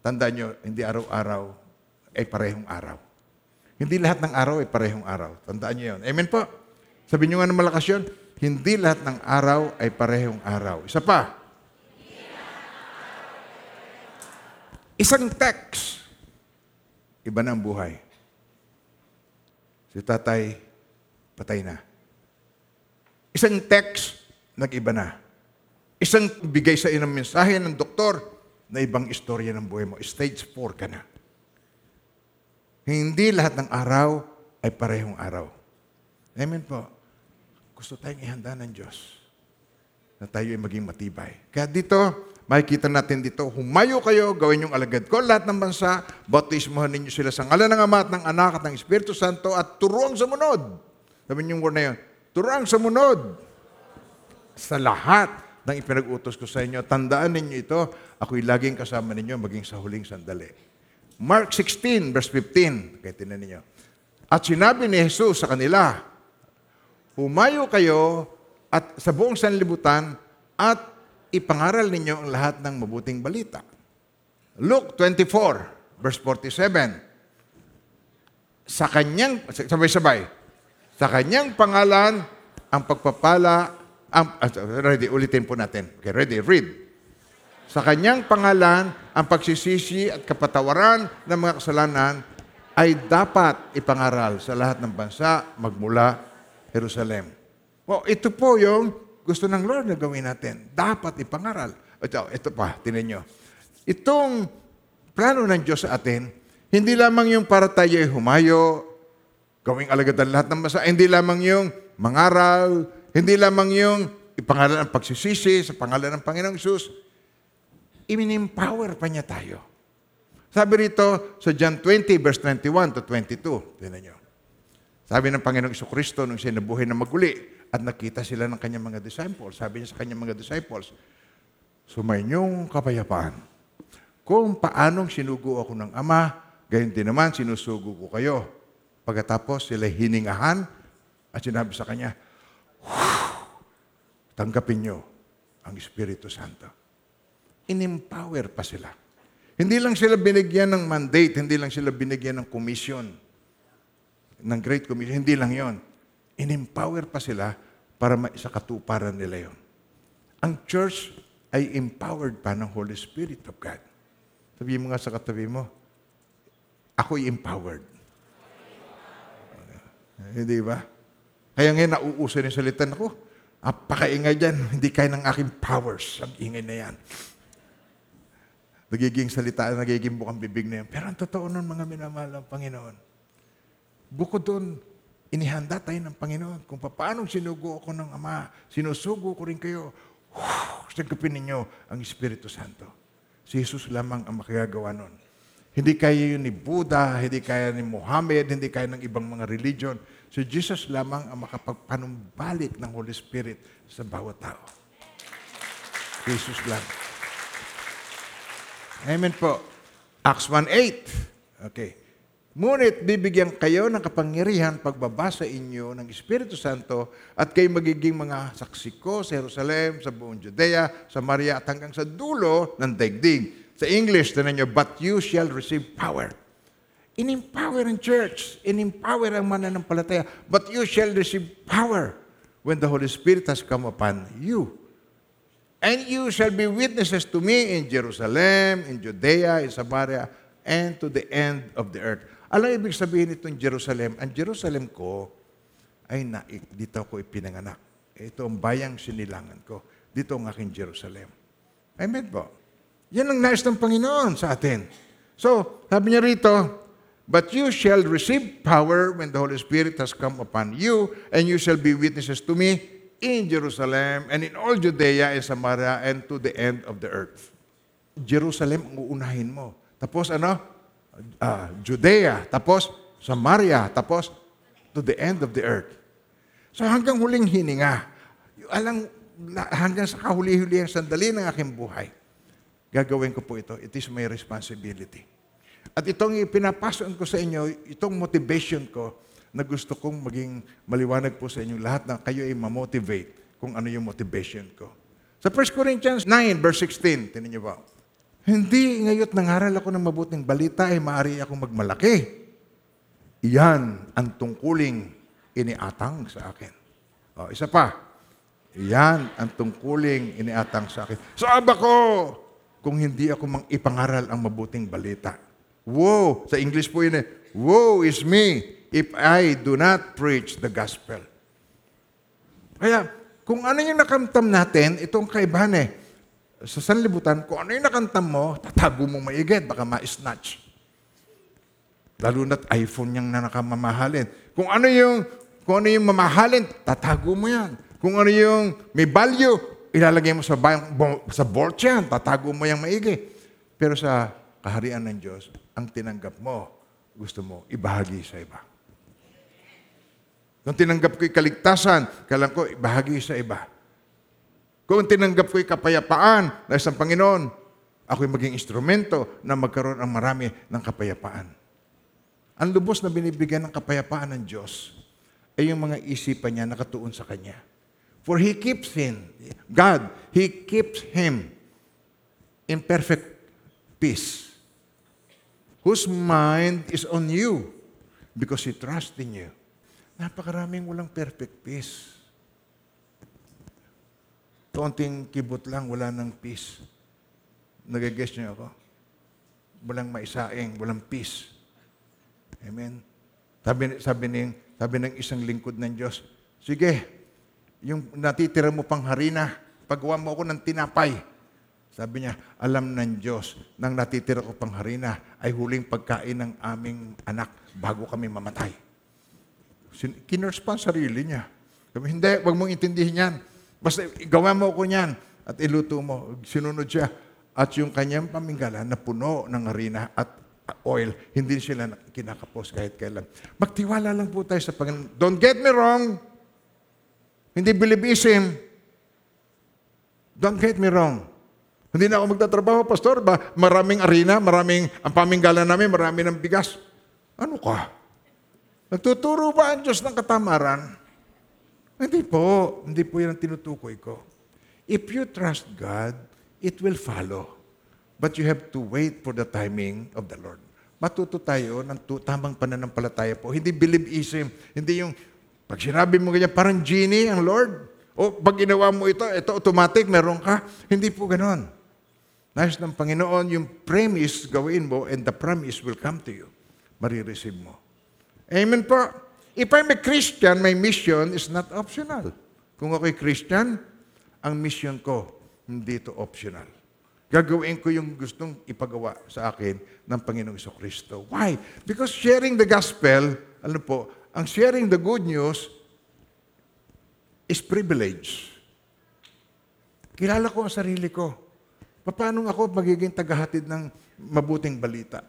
Tandaan nyo, hindi araw-araw ay parehong araw. Hindi lahat ng araw ay parehong araw. Tandaan nyo yun. Amen po. Sabi nyo nga ng malakas yun, hindi lahat ng araw ay parehong araw. Isa pa. Isang text, iba na ang buhay. Si tatay, patay na. Isang text, nag-iba na. Isang bigay sa inang mensahe ng doktor na ibang istorya ng buhay mo. Stage 4 ka na. Hindi lahat ng araw ay parehong araw. Amen po. Gusto tayong ihanda ng Diyos na tayo ay maging matibay. Kaya dito, makikita natin dito, humayo kayo, gawin yung alagad ko, lahat ng bansa, bautismohan ninyo sila sa ngalan ng Ama at ng Anak at ng Espiritu Santo at turuang sumunod. Niyo yung word na yun, turuang sumunod sa lahat ng ipinag-utos ko sa inyo. Tandaan ninyo ito, ako'y laging kasama ninyo maging sa huling sandali. Mark 16, verse 15. Kaya tinan ninyo. At sinabi ni Jesus sa kanila, Humayo kayo at sa buong sanlibutan at ipangaral ninyo ang lahat ng mabuting balita. Luke 24, verse 47. Sa kanyang, sabay-sabay, sa kanyang pangalan, ang pagpapala, ang, ah, ready, ulitin po natin. Okay, ready, read. Sa kanyang pangalan, ang pagsisisi at kapatawaran ng mga kasalanan ay dapat ipangaral sa lahat ng bansa magmula Jerusalem. Well, ito po yung gusto ng Lord na gawin natin. Dapat ipangaral. Ito, ito pa, tinan nyo. Itong plano ng Diyos sa atin, hindi lamang yung para tayo ay humayo, gawing alagad ang lahat ng masa, hindi lamang yung mangaral, hindi lamang yung ipangalan ang pagsisisi sa pangalan ng Panginoong Isus, imin-empower pa niya tayo. Sabi rito sa John 20, verse 21 to 22. Tingnan nyo. Sabi ng Panginoong Iso Kristo nung siya nabuhay na maguli at nakita sila ng kanyang mga disciples. Sabi niya sa kanyang mga disciples, Sumainyong kapayapaan. Kung paanong sinugo ako ng Ama, gayon din naman sinusugo ko kayo. Pagkatapos sila hiningahan at sinabi sa kanya, tanggapin nyo ang Espiritu Santo. In-empower pa sila. Hindi lang sila binigyan ng mandate, hindi lang sila binigyan ng commission, ng Great Commission, hindi lang yon. In-empower pa sila para maisakatuparan nila yon. Ang church ay empowered pa ng Holy Spirit of God. Sabihin mo nga sa katabi mo, ako'y empowered. Hindi ba? Kaya ngayon nauuso yung salita ko. Apakaingay dyan, hindi kaya ng aking powers. Ang ingay na yan. Nagiging salita, nagiging bukang bibig na yan. Pero ang totoo nun, mga minamahal ng Panginoon, bukod doon, inihanda tayo ng Panginoon kung paano sinugo ako ng Ama, sinusugo ko rin kayo. Sagapin ninyo ang Espiritu Santo. Si Jesus lamang ang makagagawa nun. Hindi kaya yun ni Buddha, hindi kaya ni Muhammad, hindi kaya ng ibang mga religion. Si Jesus lamang ang makapagpanumbalik ng Holy Spirit sa bawat tao. Jesus lang. Amen po. Acts 1.8. Okay. Ngunit bibigyan kayo ng kapangyarihan pagbabasa inyo ng Espiritu Santo at kayo magiging mga saksi ko sa Jerusalem, sa buong Judea, Samaria at hanggang sa dulo ng daigdig. Sa English, tinan nyo, but you shall receive power. In-empower ang church. In-empower ang mananampalataya. But you shall receive power when the Holy Spirit has come upon you. And you shall be witnesses to me in Jerusalem, in Judea, in Samaria, and to the end of the earth. Alam ibig sabihin itong Jerusalem? Ang Jerusalem ko ay na, dito ako ipinanganak. Ito ang bayang sinilangan ko. Dito ang aking Jerusalem. Amen po. Yan ang nais ng Panginoon sa atin. So, sabi niya rito, But you shall receive power when the Holy Spirit has come upon you, and you shall be witnesses to me in Jerusalem and in all Judea and Samaria and to the end of the earth. Jerusalem ang uunahin mo. Tapos ano? Ah, Judea. Tapos Samaria. Tapos to the end of the earth. So hanggang huling hininga, alang, hanggang sa kahuli-huli ang sandali ng aking buhay, gagawin ko po ito. It is my responsibility. At itong ipinapasok ko sa inyo, itong motivation ko, na gusto kong maging maliwanag po sa inyo lahat na kayo ay mamotivate. kung ano yung motivation ko. Sa 1 Corinthians 9, verse 16, tinan niyo ba? Hindi ngayon nangaral ako ng mabuting balita ay maaari akong magmalaki. Iyan ang tungkuling iniatang sa akin. O, isa pa. Iyan ang tungkuling iniatang sa akin. Saan ko kung hindi ako mang ipangaral ang mabuting balita? Woe! Sa English po yun eh. Woe is me if I do not preach the gospel. Kaya, kung ano yung nakamtam natin, itong kaibahan eh. Sa sanlibutan, kung ano yung nakamtam mo, tatago mo maigit, baka ma-snatch. Lalo na't iPhone niyang na nakamamahalin. Kung ano yung, kung ano yung mamahalin, tatago mo yan. Kung ano yung may value, ilalagay mo sa, ba- bo- sa vault yan, tatago mo yung maigi. Pero sa kaharian ng Diyos, ang tinanggap mo, gusto mo ibahagi sa iba. Kung tinanggap ko'y kaligtasan, kailan ko ibahagi sa iba. Kung tinanggap ko'y kapayapaan na isang Panginoon, ako'y maging instrumento na magkaroon ang marami ng kapayapaan. Ang lubos na binibigyan ng kapayapaan ng Diyos ay yung mga isipan niya nakatuon sa Kanya. For He keeps him, God, He keeps him in perfect peace, whose mind is on you because He trusts in you. Napakaraming walang perfect peace. Konting kibot lang, wala ng peace. Nagagess niyo ako? Walang maisaing, walang peace. Amen. Sabi, sabi, ng, sabi ng isang lingkod ng Diyos, sige, yung natitira mo pang harina, pagawa mo ako ng tinapay. Sabi niya, alam ng Diyos, nang natitira ko pang harina ay huling pagkain ng aming anak bago kami mamatay. Sin- Kinurspon sarili niya. Sabi, hindi, wag mong intindihin yan. Basta gawa mo ko niyan at iluto mo. Sinunod siya. At yung kanyang pamingala na puno ng harina at oil, hindi sila na- kinakapos kahit kailan. Magtiwala lang po tayo sa Panginoon. Don't get me wrong. Hindi believism. Don't get me wrong. Hindi na ako magtatrabaho, pastor. Ba, maraming arena, maraming, ang pamingala namin, marami ng bigas. Ano ka? Nagtuturo ba ang Diyos ng katamaran? Hindi po. Hindi po yan ang tinutukoy ko. If you trust God, it will follow. But you have to wait for the timing of the Lord. Matuto tayo ng tamang pananampalataya po. Hindi believism. Hindi yung, pag sinabi mo ganyan, parang genie ang Lord. O pag ginawa mo ito, ito automatic, meron ka. Hindi po ganon. Nais ng Panginoon, yung premise gawin mo and the promise will come to you. Marireceive mo. Amen po. If I'm a Christian, my mission is not optional. Kung ako'y Christian, ang mission ko, hindi ito optional. Gagawin ko yung gustong ipagawa sa akin ng Panginoong Kristo. Why? Because sharing the gospel, ano po, ang sharing the good news is privilege. Kilala ko ang sarili ko. Paano ako magiging tagahatid ng mabuting balita?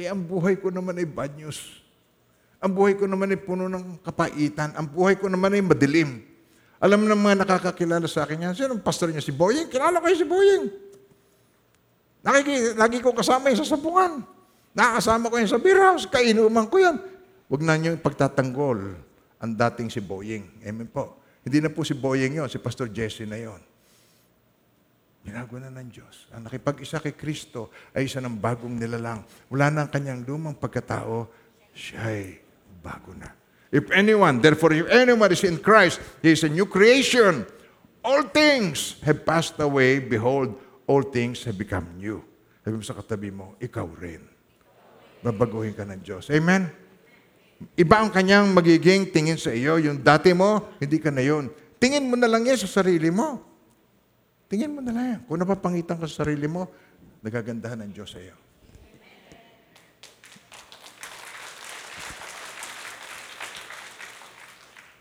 Eh, ang buhay ko naman ay bad news. Ang buhay ko naman ay puno ng kapaitan. Ang buhay ko naman ay madilim. Alam ng mga nakakakilala sa akin yan, sino ang pastor niya? Si Boying? Kilala ko si Boying. Nakiki, lagi ko kasama yan sa sabungan. Nakakasama ko yan sa beer house. Kainuman ko yan. Huwag na niyo pagtatanggol ang dating si Boying. Amen po. Hindi na po si Boying yon, si Pastor Jesse na yon. Binago na ng Diyos. Ang nakipag-isa kay Kristo ay isa ng bagong nilalang. Wala na ang kanyang lumang pagkatao, siya'y bago na. If anyone, therefore if anyone is in Christ, he is a new creation. All things have passed away. Behold, all things have become new. Sabi mo sa katabi mo, ikaw rin. Babaguhin ka ng Diyos. Amen? Iba ang kanyang magiging tingin sa iyo. Yung dati mo, hindi ka na yun. Tingin mo na lang yan sa sarili mo. Tingin mo na lang yan. Kung napapangitan ka sa sarili mo, nagagandahan ng Diyos sa iyo.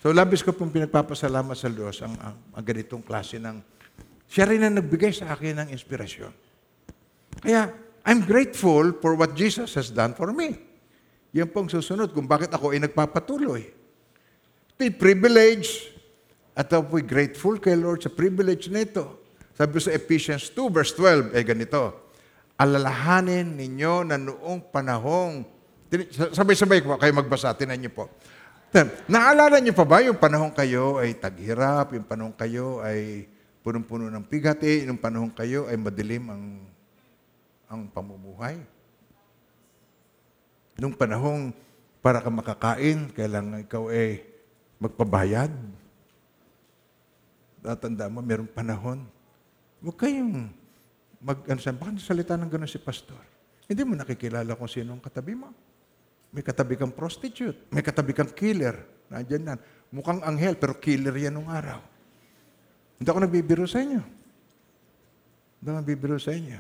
So, labis ko pong pinagpapasalamat sa Diyos ang, ang, ang ganitong klase ng... Siya rin ang nagbigay sa akin ng inspirasyon. Kaya, I'm grateful for what Jesus has done for me. Yan pong susunod kung bakit ako ay nagpapatuloy. Ito'y privilege at ako'y grateful kay Lord sa privilege na ito. Sabi sa Ephesians 2 verse 12, eh ganito, Alalahanin ninyo na noong panahong, sabay-sabay ko kayo magbasa, tinan niyo po. Naalala niyo pa ba yung panahon kayo ay taghirap, yung panahon kayo ay punong-puno ng pigati, yung panahon kayo ay madilim ang ang pamumuhay? Nung panahong para ka makakain, kailangan ikaw ay magpabayad. Tatanda mo, merong panahon. Huwag kayong mag, ano, sabi, bakit salita ng gano'n si pastor? Hindi mo nakikilala kung sino ang katabi mo. May katabi kang prostitute. May katabi kang killer. Nandiyan yan. Mukhang anghel, pero killer yan nung araw. Hindi ako nagbibiro sa inyo. Hindi ako nagbibiro sa inyo.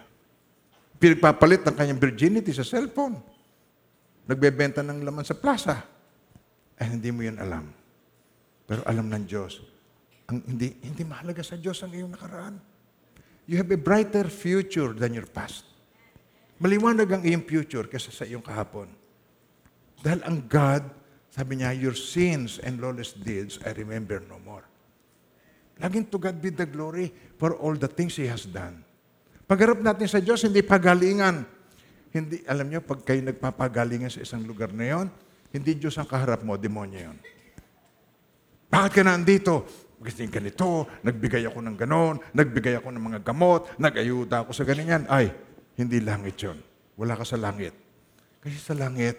Pinagpapalit ng kanyang virginity sa cellphone. Nagbebenta ng laman sa plaza. Eh, hindi mo yun alam. Pero alam ng Diyos. Ang hindi, hindi mahalaga sa Diyos ang iyong nakaraan. You have a brighter future than your past. Maliwanag ang iyong future kaysa sa iyong kahapon. Dahil ang God, sabi niya, your sins and lawless deeds I remember no more. Laging to God be the glory for all the things He has done. Pagharap natin sa Diyos, hindi pagalingan. Hindi, alam niyo, pag kayo nagpapagalingan sa isang lugar na yon, hindi Diyos ang kaharap mo, demonyo yon. Bakit ka nandito? Kasi ganito, nagbigay ako ng ganon, nagbigay ako ng mga gamot, nag-ayuda ako sa ganyan. Ay, hindi langit yon. Wala ka sa langit. Kasi sa langit,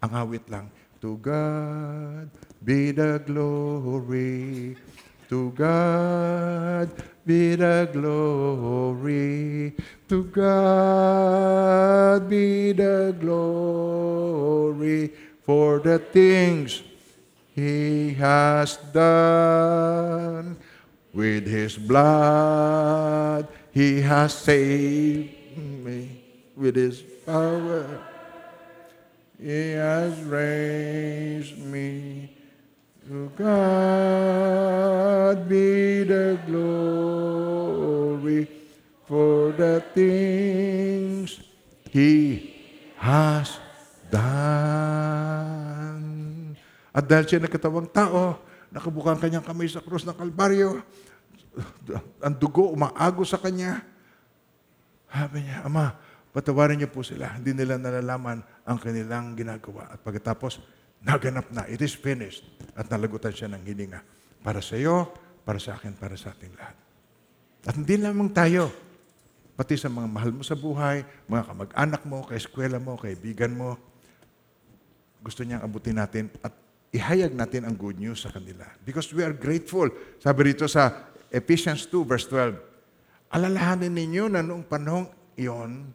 ang awit lang, To God be the glory, to God be the glory, to God be the glory for the things He has done. With His blood, He has saved me. With His power, He has raised me. To God be the glory for the things He has done. At dahil siya nagkatawang tao, nakabukang kanyang kamay sa krus ng Kalbaryo, ang dugo umaago sa kanya. Sabi niya, Ama, patawarin niyo po sila. Hindi nila nalalaman ang kanilang ginagawa. At pagkatapos, naganap na. It is finished. At nalagutan siya ng hininga. Para sa iyo, para sa akin, para sa ating lahat. At hindi lamang tayo, pati sa mga mahal mo sa buhay, mga kamag-anak mo, kaeskwela mo, kaibigan mo, gusto niyang abutin natin at ihayag natin ang good news sa kanila. Because we are grateful. Sabi rito sa Ephesians 2 verse 12, alalahanin ninyo na noong panahong iyon,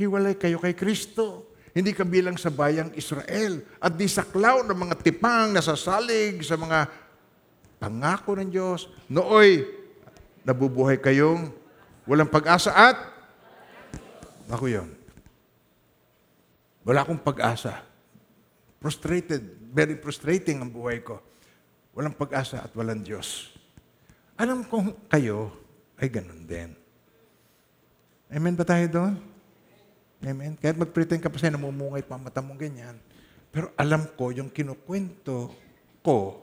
hiwalay kayo kay Kristo. Hindi kabilang sa bayang Israel at di saklaw ng mga tipang nasasalig sa mga pangako ng Diyos. Nooy, nabubuhay kayong walang pag-asa at ako yon. Wala akong pag-asa. Frustrated. Very frustrating ang buhay ko. Walang pag-asa at walang Diyos. Alam kong kayo ay ganun din. Amen ba tayo doon? Amen? Kahit mag-pretend ka pa sa'yo, namumungay pa mata mong ganyan. Pero alam ko, yung kinukwento ko,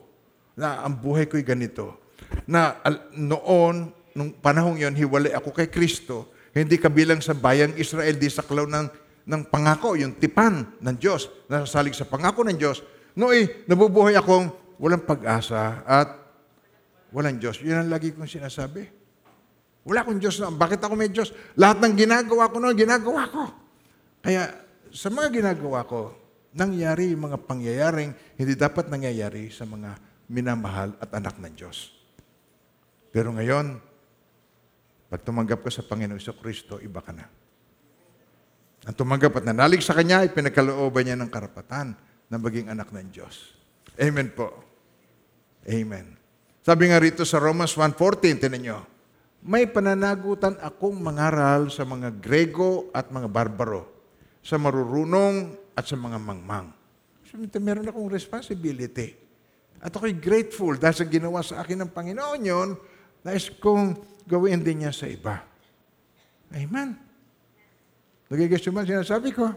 na ang buhay ko'y ganito, na al- noon, nung panahong yon hiwalay ako kay Kristo, hindi kabilang sa bayang Israel, di saklaw ng, ng pangako, yung tipan ng Diyos, nasasalig sa pangako ng Diyos. Nooy, nabubuhay akong walang pag-asa at walang Diyos. Yun ang lagi kong sinasabi. Wala akong Diyos na. Bakit ako may Diyos? Lahat ng ginagawa ko noon, ginagawa ko. Kaya sa mga ginagawa ko, nangyari yung mga pangyayaring hindi dapat nangyayari sa mga minamahal at anak ng Diyos. Pero ngayon, pag tumanggap ka sa Panginoong Iso Kristo, iba ka na. Ang tumanggap at nanalig sa Kanya, ay pinagkalooban niya ng karapatan na maging anak ng Diyos. Amen po. Amen. Sabi nga rito sa Romans 1.14, tinan nyo, may pananagutan akong mangaral sa mga Grego at mga Barbaro, sa marurunong at sa mga mangmang. So, meron akong responsibility. At ako'y grateful dahil sa ginawa sa akin ng Panginoon yon, nais kong gawin din niya sa iba. Amen. Nagigis ba sinasabi ko?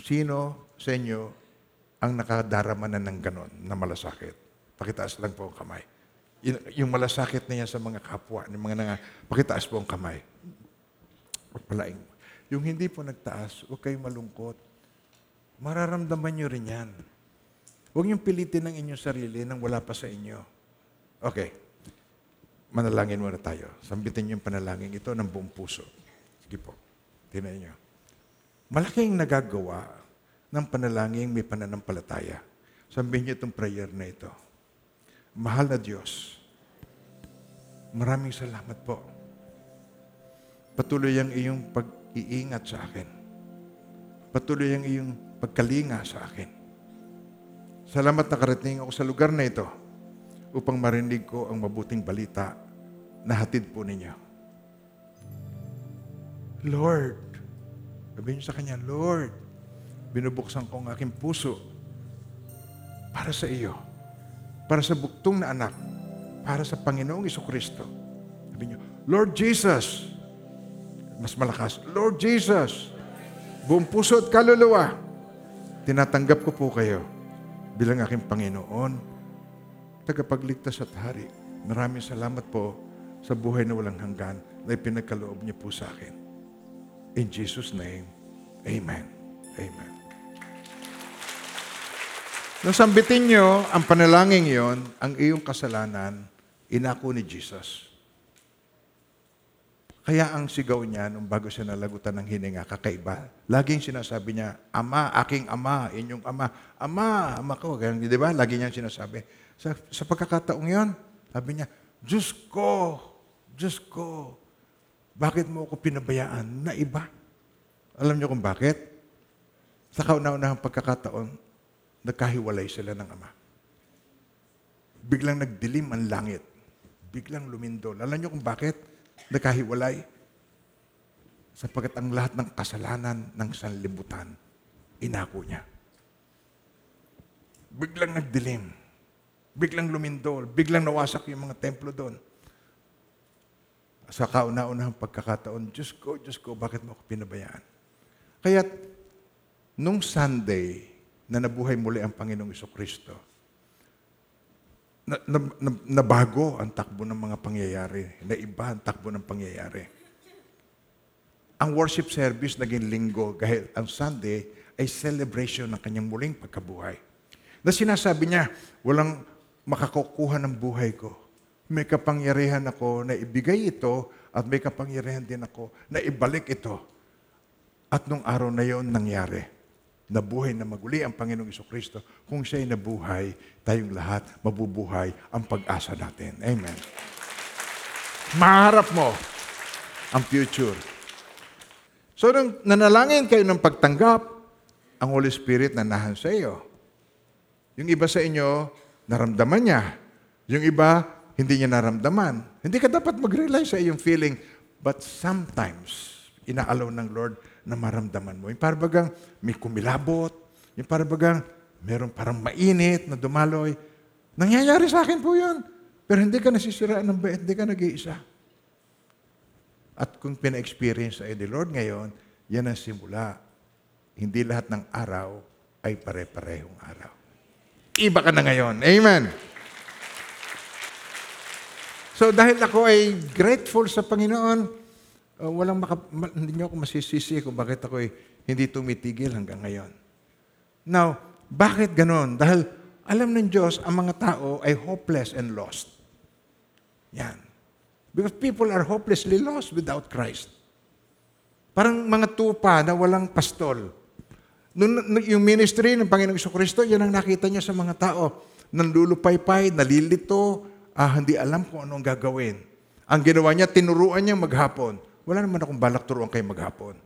Sino sa inyo ang nakadarama na ng ganon na malasakit? Pakitaas lang po ang kamay. Yung, yung malasakit na yan sa mga kapwa, ng mga nanga, pakitaas po ang kamay. Pagpalaing. Yung hindi po nagtaas, huwag kayong malungkot. Mararamdaman nyo rin yan. Huwag niyong pilitin ang inyong sarili nang wala pa sa inyo. Okay. Manalangin muna tayo. Sambitin niyo yung panalangin ito ng buong puso. Sige po. Tingnan niyo. Malaking nagagawa ng panalangin may pananampalataya. Sabihin niyo itong prayer na ito. Mahal na Diyos, maraming salamat po. Patuloy ang iyong pag-iingat sa akin. Patuloy ang iyong pagkalinga sa akin. Salamat na karating ako sa lugar na ito upang marinig ko ang mabuting balita na hatid po ninyo. Lord, sabihin niyo sa Kanya, Lord, binubuksan ko ang aking puso para sa iyo, para sa buktong na anak, para sa Panginoong Iso Kristo. Sabi niyo, Lord Jesus, mas malakas, Lord Jesus, buong puso at kaluluwa, tinatanggap ko po kayo bilang aking Panginoon, tagapagligtas at hari. Maraming salamat po sa buhay na walang hanggan na ipinagkaloob niyo po sa akin. In Jesus' name, Amen. Amen. Nung sambitin nyo ang panalangin yon, ang iyong kasalanan, inako ni Jesus. Kaya ang sigaw niya nung bago siya nalagutan ng hininga, kakaiba. Laging sinasabi niya, Ama, aking Ama, inyong Ama. Ama, Ama ko. Ganyan, di ba? Lagi niya sinasabi. Sa, sa pagkakataong yon, sabi niya, Diyos ko, Diyos ko, bakit mo ako pinabayaan na iba? Alam niyo kung bakit? Sa kauna-unahang pagkakataon, nagkahiwalay sila ng Ama. Biglang nagdilim ang langit. Biglang lumindol. Alam niyo kung bakit? Nagkahiwalay. Sapagkat ang lahat ng kasalanan ng sanlibutan, inako niya. Biglang nagdilim. Biglang lumindol. Biglang nawasak yung mga templo doon. Sa kauna-unahang pagkakataon, Diyos ko, Diyos ko, bakit mo ako pinabayaan? Kaya, nung Sunday, na nabuhay muli ang Panginoong Kristo, na, na, na, nabago ang takbo ng mga pangyayari. Naiba ang takbo ng pangyayari. Ang worship service naging linggo dahil ang Sunday ay celebration ng kanyang muling pagkabuhay. Na sinasabi niya, walang makakukuha ng buhay ko. May kapangyarihan ako na ibigay ito at may kapangyarihan din ako na ibalik ito. At nung araw na yon nangyari. Nabuhay na maguli ang Panginoong Kristo. Kung siya'y nabuhay, tayong lahat mabubuhay ang pag-asa natin. Amen. Maharap mo ang future. So, nung nanalangin kayo ng pagtanggap, ang Holy Spirit nanahan sa iyo. Yung iba sa inyo, naramdaman niya. Yung iba, hindi niya naramdaman. Hindi ka dapat mag-rely sa iyong feeling. But sometimes, inaalaw ng Lord na maramdaman mo. Yung parang bagang may kumilabot. Yung parang bagang meron parang mainit na dumaloy. Nangyayari sa akin po yun. Pero hindi ka nasisiraan ng bait, hindi ka nag-iisa. At kung pina-experience sa'yo ni Lord ngayon, yan ang simula. Hindi lahat ng araw ay pare-parehong araw. Iba ka na ngayon. Amen. So dahil ako ay grateful sa Panginoon, uh, walang maka, ma- hindi niyo ako masisisi kung bakit ako ay hindi tumitigil hanggang ngayon. Now, bakit ganon? Dahil alam ng Diyos, ang mga tao ay hopeless and lost. Yan. Because people are hopelessly lost without Christ. Parang mga tupa na walang pastol. Nung, yung ministry ng Panginoong Kristo, yan ang nakita niya sa mga tao. Nandulupaypay, nalilito, ah, hindi alam kung anong gagawin. Ang ginawa niya, tinuruan niya maghapon. Wala naman akong balak turuan kayo maghapon.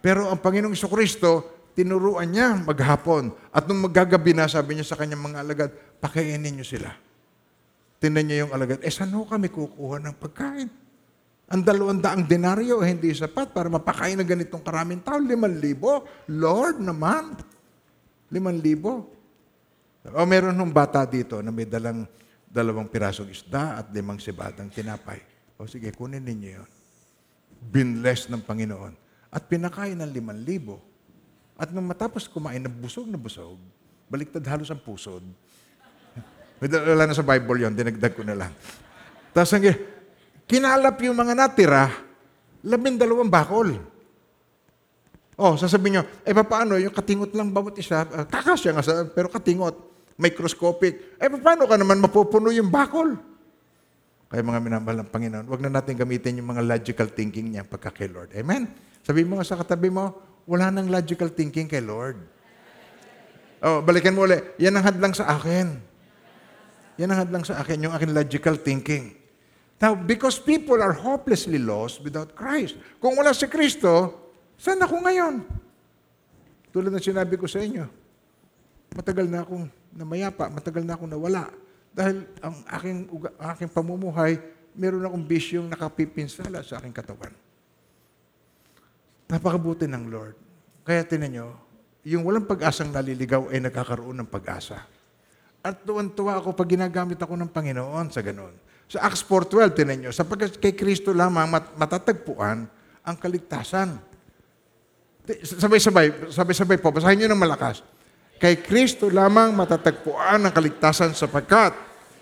Pero ang Panginoong Kristo, tinuruan niya maghapon. At nung maggagabi na, sabi niya sa kanyang mga alagad, pakainin niyo sila. Tinan niya yung alagad, eh saan kami kukuha ng pagkain? Ang dalawang daang denaryo, eh, hindi sapat para mapakain ng ganitong karaming tao. Liman libo? Lord naman. Liman libo. O meron nung bata dito na may dalang dalawang pirasong isda at limang sibadang tinapay. O sige, kunin ninyo yun. Binless ng Panginoon. At pinakain ng liman libo. At nung matapos kumain, nabusog na busog, baliktad halos ang pusod. Wala na sa Bible yon, dinagdag ko na lang. Tapos ang kinalap yung mga natira, labing dalawang bakol. Oh, sasabihin nyo, eh paano, yung katingot lang bawat isa, uh, kakasya nga, sa, pero katingot, microscopic. Eh paano ka naman mapupuno yung bakol? Kaya mga minamahal ng Panginoon, wag na natin gamitin yung mga logical thinking niya pagka kay Lord. Amen? Sabi mo nga sa katabi mo, wala nang logical thinking kay Lord. Oh, balikan mo ulit. Yan ang hadlang sa akin. Yan ang hadlang sa akin, yung akin logical thinking. Now, because people are hopelessly lost without Christ. Kung wala si Kristo, saan ako ngayon? Tulad ng sinabi ko sa inyo, matagal na akong namayapa, matagal na akong nawala. Dahil ang aking, ang aking pamumuhay, meron akong bisyong nakapipinsala sa aking katawan. Napakabuti ng Lord. Kaya tinan nyo, yung walang pag-asang naliligaw ay nagkakaroon ng pag-asa. At tuwan-tuwa ako pag ginagamit ako ng Panginoon sa ganun. Sa Acts 4.12, tinan nyo, sapagkat kay Kristo lamang mat- matatagpuan ang kaligtasan. Sabay-sabay, sabay-sabay po, basahin nyo ng malakas. Kay Kristo lamang matatagpuan ang kaligtasan sapagkat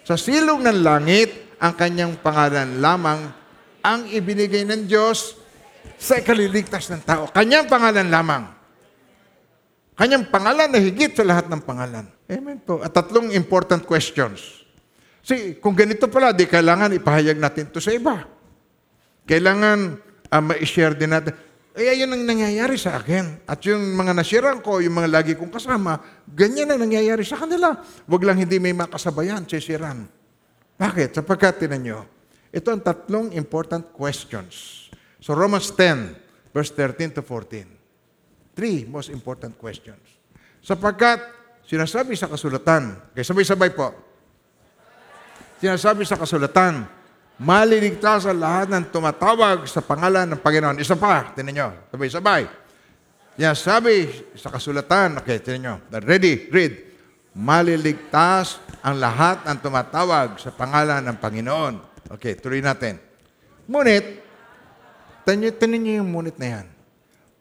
sa silong ng langit, ang kanyang pangalan lamang ang ibinigay ng Diyos sa ikaliligtas ng tao. Kanyang pangalan lamang. Kanyang pangalan na higit sa lahat ng pangalan. Amen po. At tatlong important questions. See, kung ganito pala, di kailangan ipahayag natin to sa iba. Kailangan uh, ma-share din natin. Eh, ayun ang nangyayari sa akin. At yung mga nasiran ko, yung mga lagi kong kasama, ganyan ang nangyayari sa kanila. Huwag lang hindi may makasabayan, sisiran. Bakit? Sapagkat, tinan nyo, ito ang tatlong important questions. So, Romans 10, verse 13 to 14. Three most important questions. Sapagkat, sinasabi sa kasulatan, kaya sabay-sabay po, sinasabi sa kasulatan, maliligtas ang lahat ng tumatawag sa pangalan ng Panginoon. Isa pa, tinan nyo, sabay-sabay. Sinasabi sa kasulatan, okay, tinan nyo, ready, read. Maliligtas ang lahat ng tumatawag sa pangalan ng Panginoon. Okay, tuloy natin. Ngunit, tinan nyo yung ngunit na yan.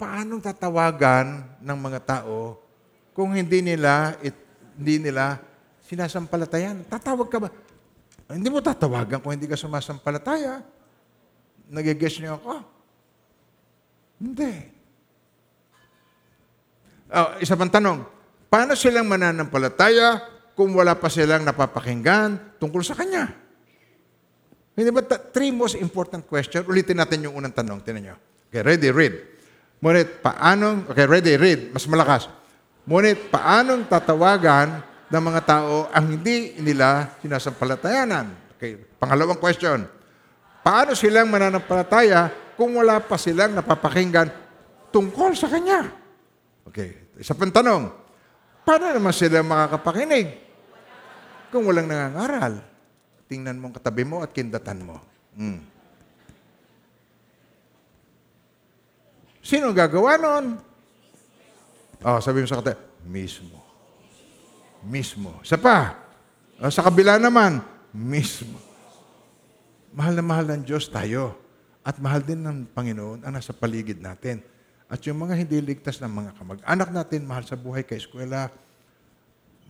Paano tatawagan ng mga tao kung hindi nila, it, hindi nila sinasampalatayan? Tatawag ka ba? Hindi mo tatawagan kung hindi ka sumasampalataya. Nagigess niyo ako? Hindi. Oh, isa pang tanong, paano silang mananampalataya kung wala pa silang napapakinggan tungkol sa Kanya? Hindi ba three most important question? Ulitin natin yung unang tanong. Tinan nyo. Okay, ready, read. Ngunit paano, okay, ready, read. Mas malakas. Ngunit paanong tatawagan ng mga tao ang hindi nila sinasampalatayanan? Okay, pangalawang question. Paano silang mananampalataya kung wala pa silang napapakinggan tungkol sa Kanya? Okay, isa pang tanong. Paano naman sila makakapakinig kung walang nangangaral? Tingnan mo ang katabi mo at kindatan mo. Hmm. Sino gagawa nun? Oh, sabi mo sa katabi, mismo. Mismo. Isa pa. Oh, sa kabila naman, mismo. Mahal na mahal ng Diyos tayo. At mahal din ng Panginoon ang nasa paligid natin. At yung mga hindi ligtas ng mga kamag-anak natin, mahal sa buhay kay eskwela,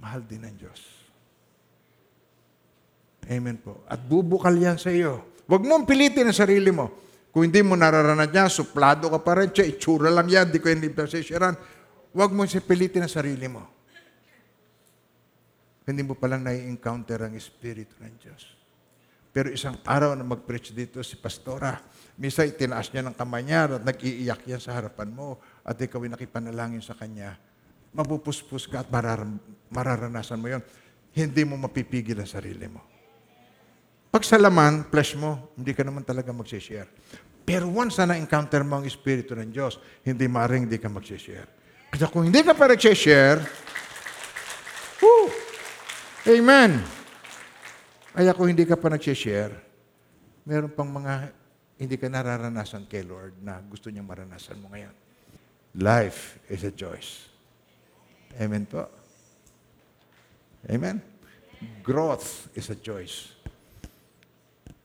mahal din ng Diyos. Amen po. At bubukal yan sa iyo. Huwag mong pilitin ang sarili mo. Kung hindi mo nararanan niya, suplado ka pa rin siya, itsura lang yan, di ko hindi pasisyaran. Huwag mo siya pilitin ang sarili mo. Hindi mo palang nai-encounter ang Espiritu ng Diyos. Pero isang araw na mag-preach dito si Pastora, minsan itinaas niya ng kamay niya at nag-iiyak yan sa harapan mo at ikaw ay nakipanalangin sa Kanya, mapupuspos ka at mararam- mararanasan mo yon. Hindi mo mapipigil ang sarili mo. Pag sa laman, flesh mo, hindi ka naman talaga magsishare. Pero once na na-encounter mo ang Espiritu ng Diyos, hindi maaaring hindi ka magsishare. Kaya kung hindi ka pa nagsishare, whoo, amen. Kaya kung hindi ka pa nagsishare, meron pang mga hindi ka nararanasan kay Lord na gusto niyang maranasan mo ngayon. Life is a choice. Amen po. Amen. Growth is a choice.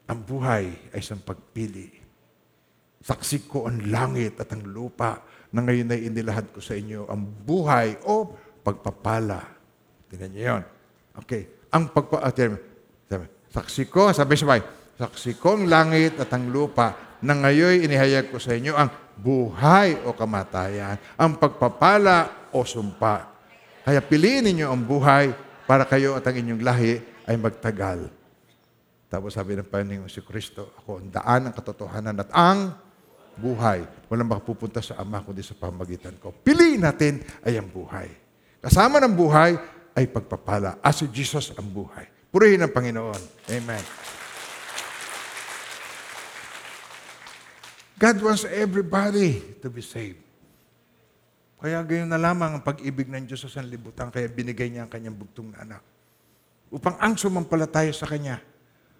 Ang buhay ay isang pagpili. Saksi ko ang langit at ang lupa na ngayon ay inilahad ko sa inyo ang buhay o pagpapala. Tingnan niyo yun. Okay. Ang pagpa... ah, tingnan mo. Sabi, saksi ko, sabi sabay, saksi kong langit at ang lupa na ngayon inihayag ko sa inyo ang buhay o kamatayan, ang pagpapala o sumpa. Kaya piliin ninyo ang buhay para kayo at ang inyong lahi ay magtagal. Tapos sabi ng Panginoon si Kristo, ako ang daan, ang katotohanan at ang buhay. Walang makapupunta sa Ama kundi sa pamagitan ko. Piliin natin ay ang buhay. Kasama ng buhay ay pagpapala. As si Jesus ang buhay. Purihin ang Panginoon. Amen. God wants everybody to be saved. Kaya gayon na lamang ang pag-ibig ng Diyos sa sanlibutan, kaya binigay niya ang kanyang bugtong na anak. Upang ang sumampalataya sa Kanya.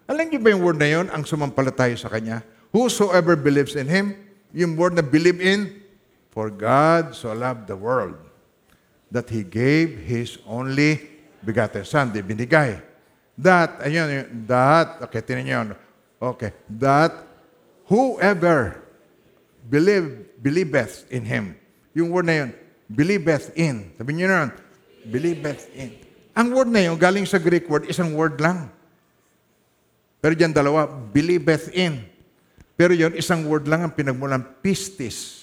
Alam niyo ba yung word na yun, ang sumampalataya sa Kanya? Whosoever believes in Him, yung word na believe in, For God so loved the world that He gave His only begotten Son. Di binigay. That, ayun, yun, that, okay, tinan niyo yun. Okay, that whoever believe, believeth in Him. Yung word na yun, believeth in. Sabi niyo na believeth in. Ang word na yun, galing sa Greek word, isang word lang. Pero diyan dalawa, believeth in. Pero yon isang word lang ang pinagmulan, pistis.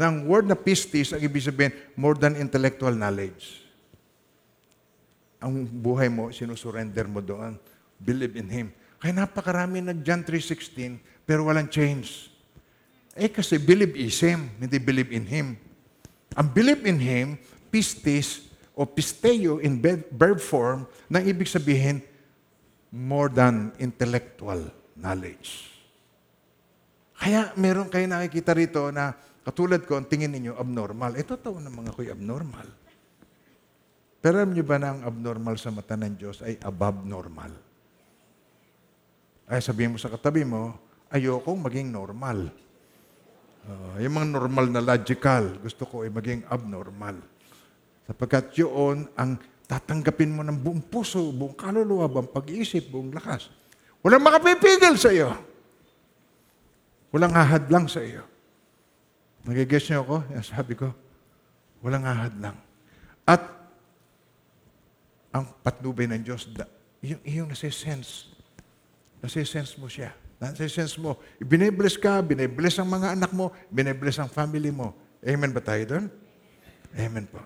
Ang word na pistis, ang ibig sabihin, more than intellectual knowledge. Ang buhay mo, sinusurrender mo doon. Believe in Him. Kaya napakarami nag John 3.16, pero walang change. Eh kasi believe is Him, hindi believe in Him. Ang believe in Him, pistis, o pisteo in verb form, na ibig sabihin, more than intellectual knowledge. Kaya meron kayo nakikita rito na katulad ko, ang tingin ninyo abnormal. Eh, totoo na mga ko'y abnormal. Pero alam niyo ba na ang abnormal sa mata ng Diyos ay above normal? Ay sabihin mo sa katabi mo, ayokong maging normal. Ah, yung mga normal na logical, gusto ko ay maging abnormal. Sapagkat yun ang tatanggapin mo ng buong puso, buong kaluluwa, buong pag-iisip, buong lakas. Walang makapipigil sa iyo. Walang hahadlang sa iyo. Nagigess niyo ako? Yan sabi ko, walang hahadlang. At ang patnubay ng Diyos, da, yung, yung nasisense. Nasisense mo siya. Nasisense mo. Binibless ka, binibless ang mga anak mo, binibless ang family mo. Amen ba tayo doon? Amen po.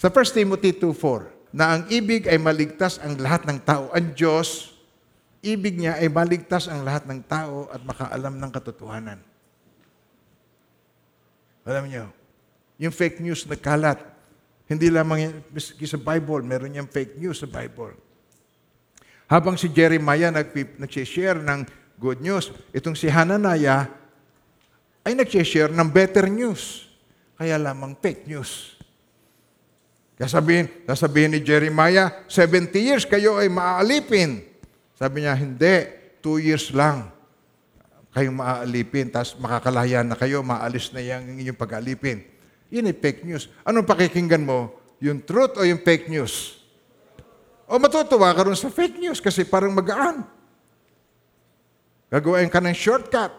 Sa 1 Timothy 2.4, na ang ibig ay maligtas ang lahat ng tao. Ang Diyos, ibig niya ay maligtas ang lahat ng tao at makaalam ng katotohanan. Alam niyo, yung fake news na kalat, hindi lamang sa Bible, meron yung fake news sa Bible. Habang si Jeremiah nag- nag-share ng good news, itong si Hananiah ay nag-share ng better news. Kaya lamang fake news. Kaya sabihin, sasabihin ni Jeremiah, 70 years kayo ay maaalipin. Sabi niya, hindi, 2 years lang kayong maaalipin, tapos makakalaya na kayo, maalis na yung inyong pag-alipin. Yun ay fake news. Anong pakikinggan mo? Yung truth o yung fake news? O matutuwa ka rin sa fake news kasi parang magaan. Gagawin ka ng shortcut.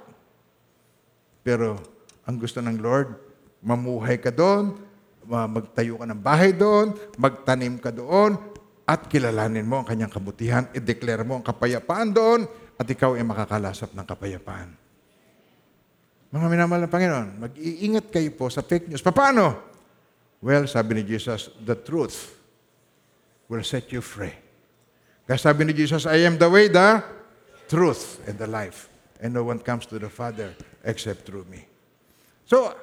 Pero ang gusto ng Lord, mamuhay ka doon, ma- magtayo ka ng bahay doon, magtanim ka doon, at kilalanin mo ang kanyang kabutihan, i-declare mo ang kapayapaan doon, at ikaw ay makakalasap ng kapayapaan. Mga minamahal ng Panginoon, mag-iingat kayo po sa fake news. Paano? Well, sabi ni Jesus, the truth will set you free. Kaya sabi ni Jesus, I am the way, the truth, and the life. And no one comes to the Father except through me. So,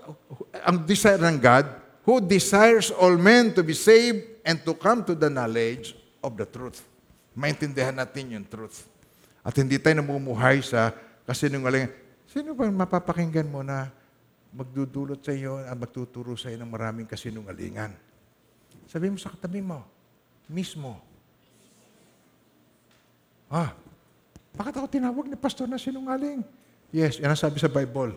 ang desire ng God, who desires all men to be saved and to come to the knowledge of the truth. Maintindihan natin yung truth. At hindi tayo namumuhay sa kasinungalingan. Sino ba mapapakinggan mo na magdudulot sa iyo at magtuturo sa iyo ng maraming kasinungalingan? Sabi mo sa katabi mo, mismo. Ah, bakit ako tinawag ni pastor na sinungaling? Yes, yan ang sabi sa Bible.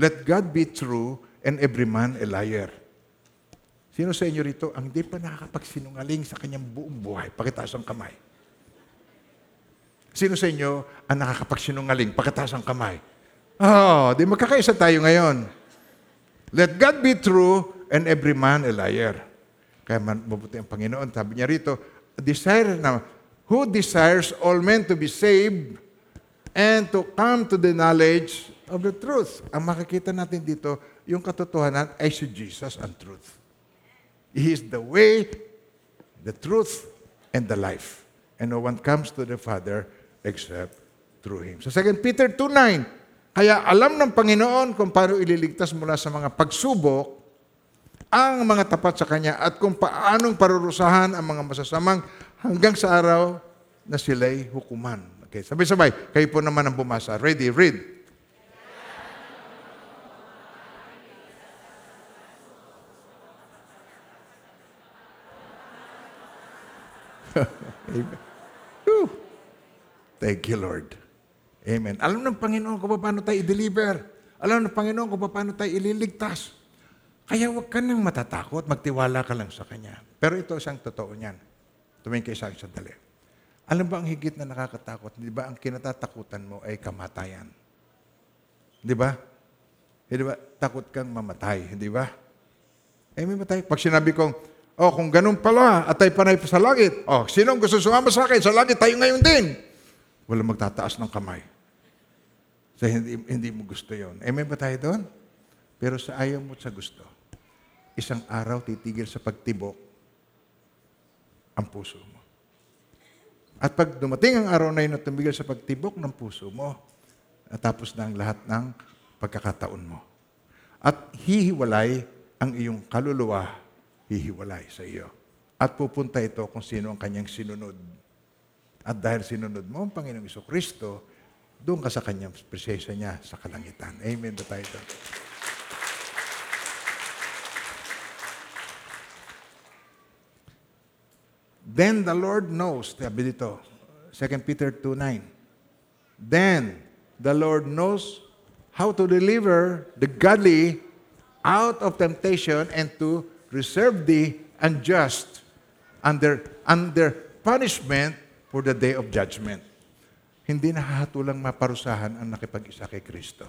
Let God be true and every man a liar. Sino sa inyo rito ang di pa nakakapagsinungaling sa kanyang buong buhay? Pakitaas ang kamay. Sino sa inyo ang nakakapagsinungaling? Pakitaas ang kamay. Oh, di magkakaisa tayo ngayon. Let God be true and every man a liar. Kaya mabuti ang Panginoon. Sabi niya rito, desire na who desires all men to be saved and to come to the knowledge of the truth. Ang makikita natin dito, yung katotohanan ay si Jesus ang truth. He is the way, the truth, and the life. And no one comes to the Father except through Him. So 2 Peter 2.9, kaya alam ng Panginoon kung paano ililigtas mula sa mga pagsubok ang mga tapat sa Kanya at kung paanong parurusahan ang mga masasamang hanggang sa araw na sila'y hukuman. Okay, sabay-sabay. Kayo po naman ang bumasa. Ready? Read. Amen. Thank you, Lord. Amen. Alam ng Panginoon kung paano tayo i-deliver. Alam ng Panginoon kung paano tayo ililigtas. Kaya huwag ka nang matatakot, magtiwala ka lang sa Kanya. Pero ito isang totoo niyan. Tumingin kayo sa akin sandali. Alam ba ang higit na nakakatakot? Di ba ang kinatatakutan mo ay kamatayan? Di ba? Hindi ba? Takot kang mamatay. Hindi ba? Eh, may matay. Pag sinabi kong, oh, kung ganun pala, at tayo panay pa sa langit. Oh, sinong gusto sumama sa akin? Sa langit, tayo ngayon din. Wala magtataas ng kamay. So, hindi, hindi mo gusto yon. Eh, may matay doon? Pero sa ayaw mo sa gusto, isang araw titigil sa pagtibok ang puso mo. At pag dumating ang araw na yun na tumigil sa pagtibok ng puso mo, natapos na ang lahat ng pagkakataon mo. At hihiwalay ang iyong kaluluwa, hihiwalay sa iyo. At pupunta ito kung sino ang kanyang sinunod. At dahil sinunod mo ang Panginoong Iso Kristo, doon ka sa kanyang presensya niya sa kalangitan. Amen ba tayo doon? Then the Lord knows, sabi dito, 2 Peter 2.9, Then the Lord knows how to deliver the godly out of temptation and to reserve the unjust under, under punishment for the day of judgment. Hindi nahahatulang maparusahan ang nakipag-isa kay Kristo.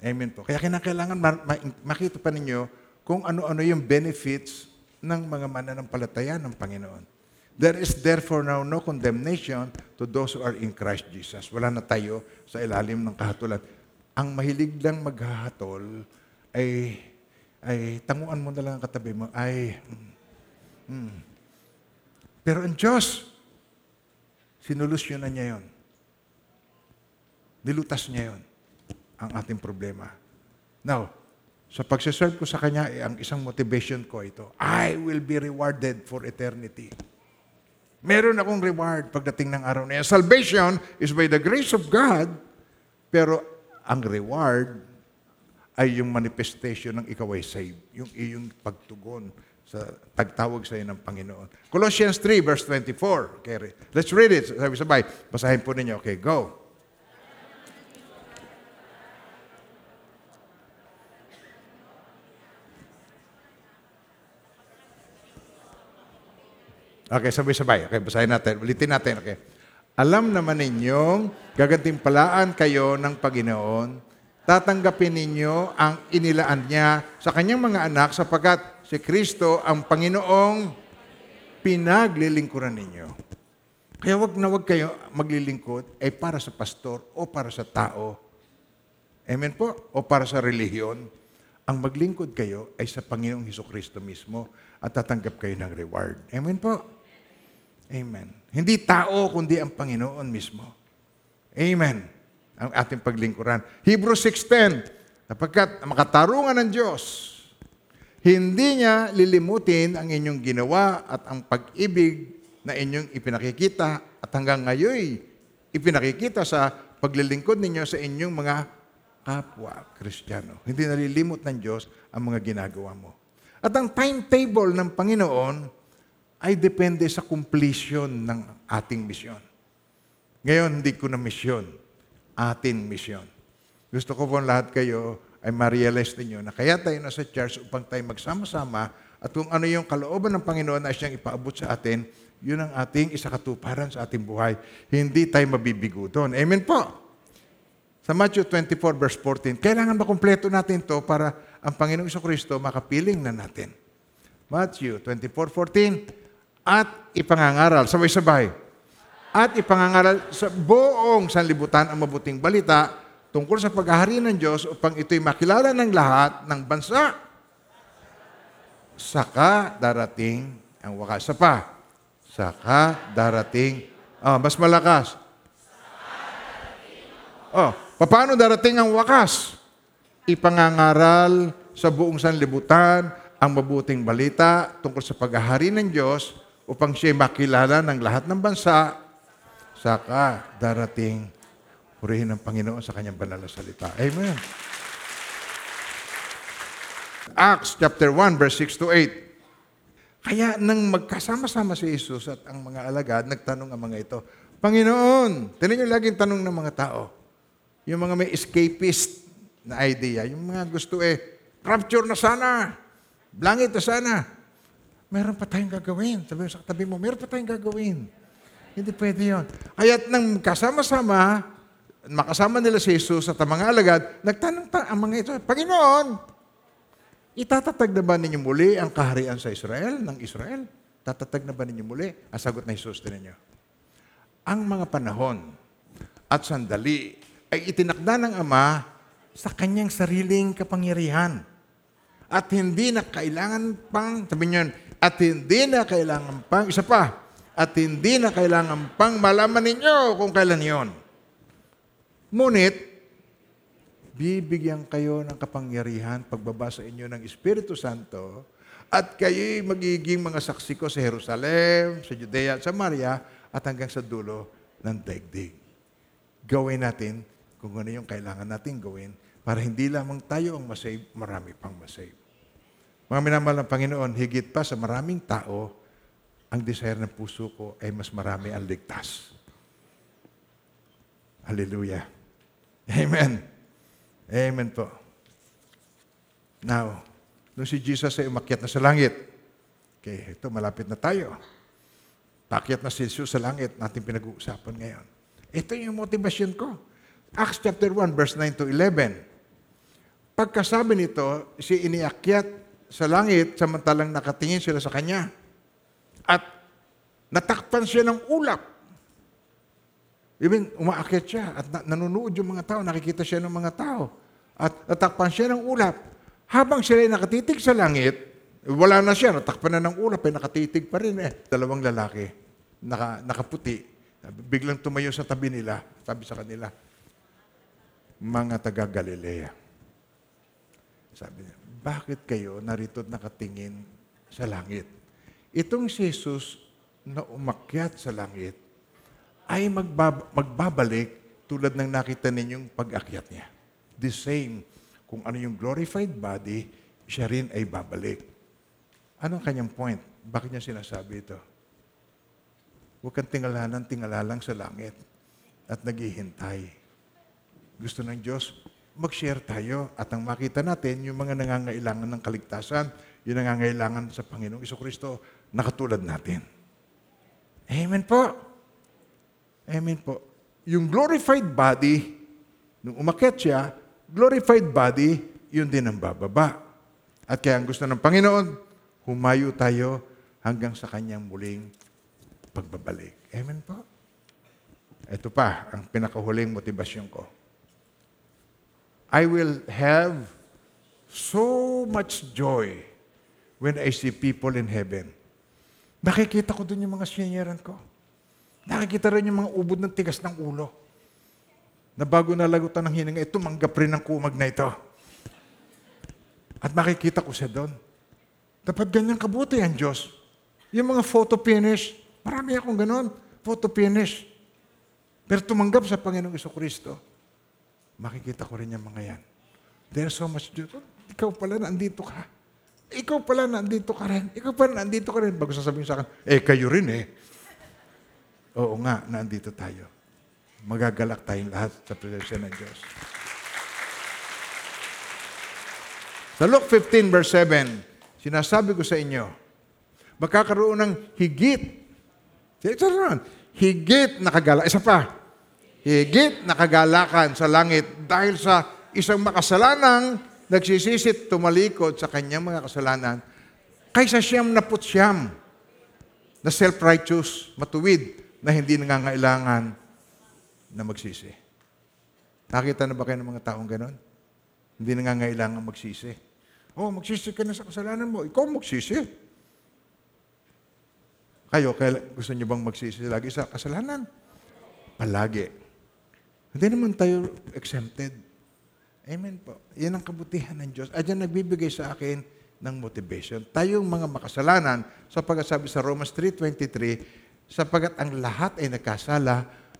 Amen po. Kaya kinakailangan ma- ma- makita pa ninyo kung ano-ano yung benefits ng mga mananampalataya ng Panginoon. There is therefore now no condemnation to those who are in Christ Jesus. Wala na tayo sa ilalim ng kahatulan. Ang mahilig lang maghahatol ay ay tanguan mo na lang ang katabi mo, ay, mm. Pero ang Diyos, sinolusyonan niya yon. Nilutas niya yon ang ating problema. Now, sa pagsiserve ko sa Kanya, eh, ang isang motivation ko ito, I will be rewarded for eternity. Meron akong reward pagdating ng araw na yan. Salvation is by the grace of God, pero ang reward ay yung manifestation ng ikaw ay saved. Yung iyong pagtugon sa pagtawag sa ng Panginoon. Colossians 3 verse 24. Okay, let's read it. Sabi-sabay. Basahin po ninyo. Okay, go. Okay, sabay-sabay. Okay, basahin natin. Ulitin natin. Okay. Alam naman ninyong gagantimpalaan kayo ng Panginoon, tatanggapin ninyo ang inilaan niya sa kanyang mga anak sapagkat si Kristo ang Panginoong pinaglilingkuran ninyo. Kaya wag na wag kayo maglilingkod ay para sa pastor o para sa tao. Amen po? O para sa relihiyon. Ang maglingkod kayo ay sa Panginoong Heso Kristo mismo at tatanggap kayo ng reward. Amen po? Amen. Hindi tao, kundi ang Panginoon mismo. Amen. Ang ating paglingkuran. Hebrews 6.10, Napagkat makatarungan ng Diyos, hindi niya lilimutin ang inyong ginawa at ang pag-ibig na inyong ipinakikita at hanggang ngayon ipinakikita sa paglilingkod ninyo sa inyong mga kapwa Kristiyano. Hindi nalilimot ng Diyos ang mga ginagawa mo. At ang timetable ng Panginoon ay depende sa completion ng ating misyon. Ngayon, hindi ko na misyon, ating misyon. Gusto ko po lahat kayo ay ma-realize ninyo na kaya tayo nasa church upang tayo magsama-sama at kung ano yung kalooban ng Panginoon na siyang ipaabot sa atin, yun ang ating isakatuparan sa ating buhay. Hindi tayo mabibigo doon. Amen po. Sa Matthew 24 verse 14, kailangan makumpleto natin to para ang Panginoong Kristo makapiling na natin. Matthew 24:14 at ipangangaral sabay-sabay. at ipangangaral sa buong sanlibutan ang mabuting balita tungkol sa paghahari ng Diyos upang ito'y makilala ng lahat ng bansa. Saka darating ang wakas. Sa pa. Saka darating. Ah, mas malakas. Oh, paano darating ang wakas? Ipangangaral sa buong sanlibutan ang mabuting balita tungkol sa paghahari ng Diyos upang siya makilala ng lahat ng bansa saka darating purihin ng Panginoon sa kanyang banal na salita. Amen. Acts chapter 1 verse 6 to 8. Kaya nang magkasama-sama si Jesus at ang mga alagad, nagtanong ang mga ito, Panginoon, tinan niyo laging tanong ng mga tao. Yung mga may escapist na idea, yung mga gusto eh, rapture na sana, langit na sana. Meron pa tayong gagawin. Sabi mo sa katabi mo, meron pa tayong gagawin. Hindi pwede yun. Kaya't nang kasama-sama, makasama nila si Jesus at ang mga alagad, nagtanong ta ang mga ito, Panginoon, Itatatag na ba ninyo muli ang kaharian sa Israel, ng Israel? Tatatag na ba ninyo muli? Ang sagot na Jesus din ninyo. Ang mga panahon at sandali ay itinakda ng Ama sa kanyang sariling kapangyarihan. At hindi na kailangan pang, sabi niyo, at hindi na kailangan pang, isa pa, at hindi na kailangan pang malaman ninyo kung kailan yon. Ngunit, bibigyan kayo ng kapangyarihan pagbaba sa inyo ng Espiritu Santo at kayo'y magiging mga saksi ko sa Jerusalem, sa Judea at Samaria at hanggang sa dulo ng daigdig. Gawin natin kung ano yung kailangan natin gawin para hindi lamang tayo ang masave, marami pang masave. Mga minamahal ng Panginoon, higit pa sa maraming tao, ang desire ng puso ko ay mas marami ang ligtas. Hallelujah. Amen. Amen po. Now, nung si Jesus ay umakyat na sa langit, okay, ito, malapit na tayo. Pakyat na si Jesus sa langit, natin pinag-uusapan ngayon. Ito yung motivasyon ko. Acts chapter 1, verse 9 to 11. Pagkasabi nito, si iniakyat sa langit samantalang nakatingin sila sa kanya. At natakpan siya ng ulap. Even umaakyat siya at na- nanonood yung mga tao, nakikita siya ng mga tao. At natakpan siya ng ulap. Habang sila ay nakatitig sa langit, wala na siya, natakpan na ng ulap, eh, nakatitig pa rin eh. Dalawang lalaki, naka, nakaputi, biglang tumayo sa tabi nila, sabi sa kanila, mga taga Galilea. Sabi niya, bakit kayo narito at nakatingin sa langit? Itong si Jesus na umakyat sa langit, ay magbab- magbabalik tulad ng nakita ninyong pag-akyat niya. The same. Kung ano yung glorified body, siya rin ay babalik. Anong kanyang point? Bakit niya sinasabi ito? Huwag kang tingalanan, tingalalang sa langit at naghihintay. Gusto ng Diyos, mag-share tayo at ang makita natin yung mga nangangailangan ng kaligtasan, yung nangangailangan sa Panginoong Kristo, nakatulad natin. Amen po. Amen po. Yung glorified body, nung umakyat siya, glorified body, yun din ang bababa. At kaya ang gusto ng Panginoon, humayo tayo hanggang sa kanyang muling pagbabalik. Amen po. Ito pa, ang pinakahuling motivasyon ko. I will have so much joy when I see people in heaven. Nakikita ko dun yung mga sinyeran ko. Nakikita rin yung mga ubod ng tigas ng ulo. Na bago nalagutan ng hininga, ito, manggap rin ng kumag na ito. At makikita ko siya doon. Dapat ganyan kabuti ang Diyos. Yung mga photo finish, marami akong ganon, photo finish. Pero tumanggap sa Panginoong Iso Kristo, makikita ko rin yung mga yan. There's so much joy. Ikaw pala nandito ka. Ikaw pala nandito ka rin. Ikaw pala nandito ka rin. Bago sasabihin sa akin, eh kayo rin eh. Oo nga, nandito tayo. Magagalak tayong lahat sa presensya ng Diyos. Sa Luke 15 verse 7, sinasabi ko sa inyo, magkakaroon ng higit. Higit na kagalakan. Isa pa, higit na kagalakan sa langit dahil sa isang makasalanang nagsisisit tumalikod sa kanyang mga kasalanan kaysa siyam na putsyam na self-righteous, matuwid, na hindi nangangailangan na magsisi. Nakita na ba kayo ng mga taong ganon? Hindi nangangailangan magsisi. Oh, magsisi ka na sa kasalanan mo. Ikaw magsisi. Kayo, kaila- gusto niyo bang magsisi lagi sa kasalanan? Palagi. Hindi naman tayo exempted. Amen po. Yan ang kabutihan ng Diyos. At yan nagbibigay sa akin ng motivation. Tayong mga makasalanan, sapagkat sabi sa Romans 3.23, sapagat ang lahat ay nagkasala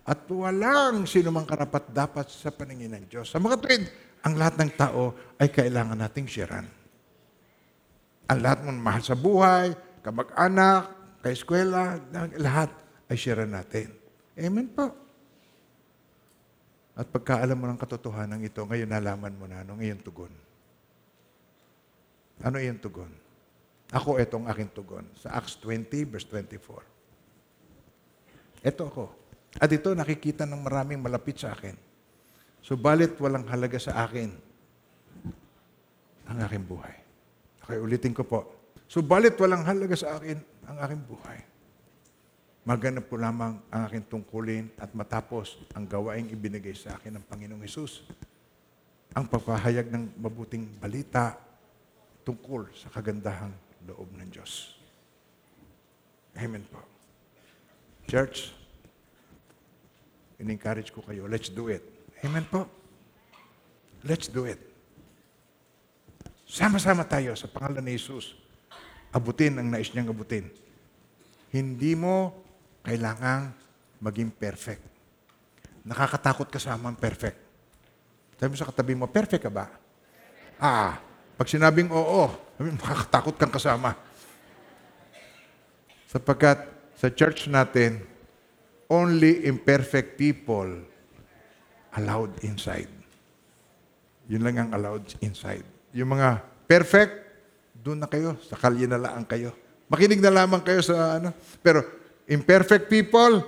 at walang sino mang karapat dapat sa paningin ng Diyos. Sa mga tuwid, ang lahat ng tao ay kailangan nating siran. Ang lahat mong mahal sa buhay, kamag-anak, kaeskwela, lahat ay siran natin. Amen po. At pagkaalam mo ng katotohanan ito, ngayon nalaman mo na ano iyong tugon. Ano iyong tugon? Ako, itong aking tugon. Sa Acts 20, verse 24. Ito ako. At ito nakikita ng maraming malapit sa akin. Subalit walang halaga sa akin ang aking buhay. Okay, ulitin ko po. Subalit walang halaga sa akin ang aking buhay. Maganap ko lamang ang aking tungkulin at matapos ang gawaing ibinigay sa akin ng Panginoong Hesus. Ang pagpahayag ng mabuting balita tungkol sa kagandahang loob ng Diyos. Amen po. Church, in-encourage ko kayo, let's do it. Amen po. Let's do it. Sama-sama tayo sa pangalan ni Jesus. Abutin ang nais niyang abutin. Hindi mo kailangang maging perfect. Nakakatakot kasama ang perfect. Sabi mo sa katabi mo, perfect ka ba? Ah, pag sinabing oo, makakatakot kang kasama. Sapagkat sa church natin, only imperfect people allowed inside. Yun lang ang allowed inside. Yung mga perfect, doon na kayo, sa kalye na lang kayo. Makinig na lamang kayo sa ano. Pero imperfect people,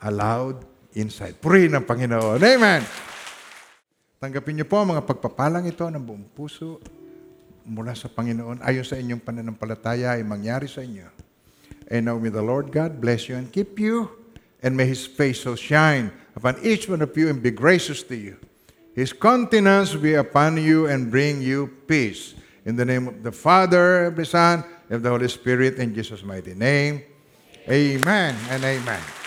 allowed inside. Purihin ang Panginoon. Amen! Tanggapin niyo po ang mga pagpapalang ito ng buong puso mula sa Panginoon. Ayon sa inyong pananampalataya ay mangyari sa inyo. And now may the Lord God bless you and keep you, and may His face so shine upon each one of you and be gracious to you. His countenance be upon you and bring you peace. In the name of the Father, of the Son, and of the Holy Spirit, in Jesus' mighty name. Amen and amen.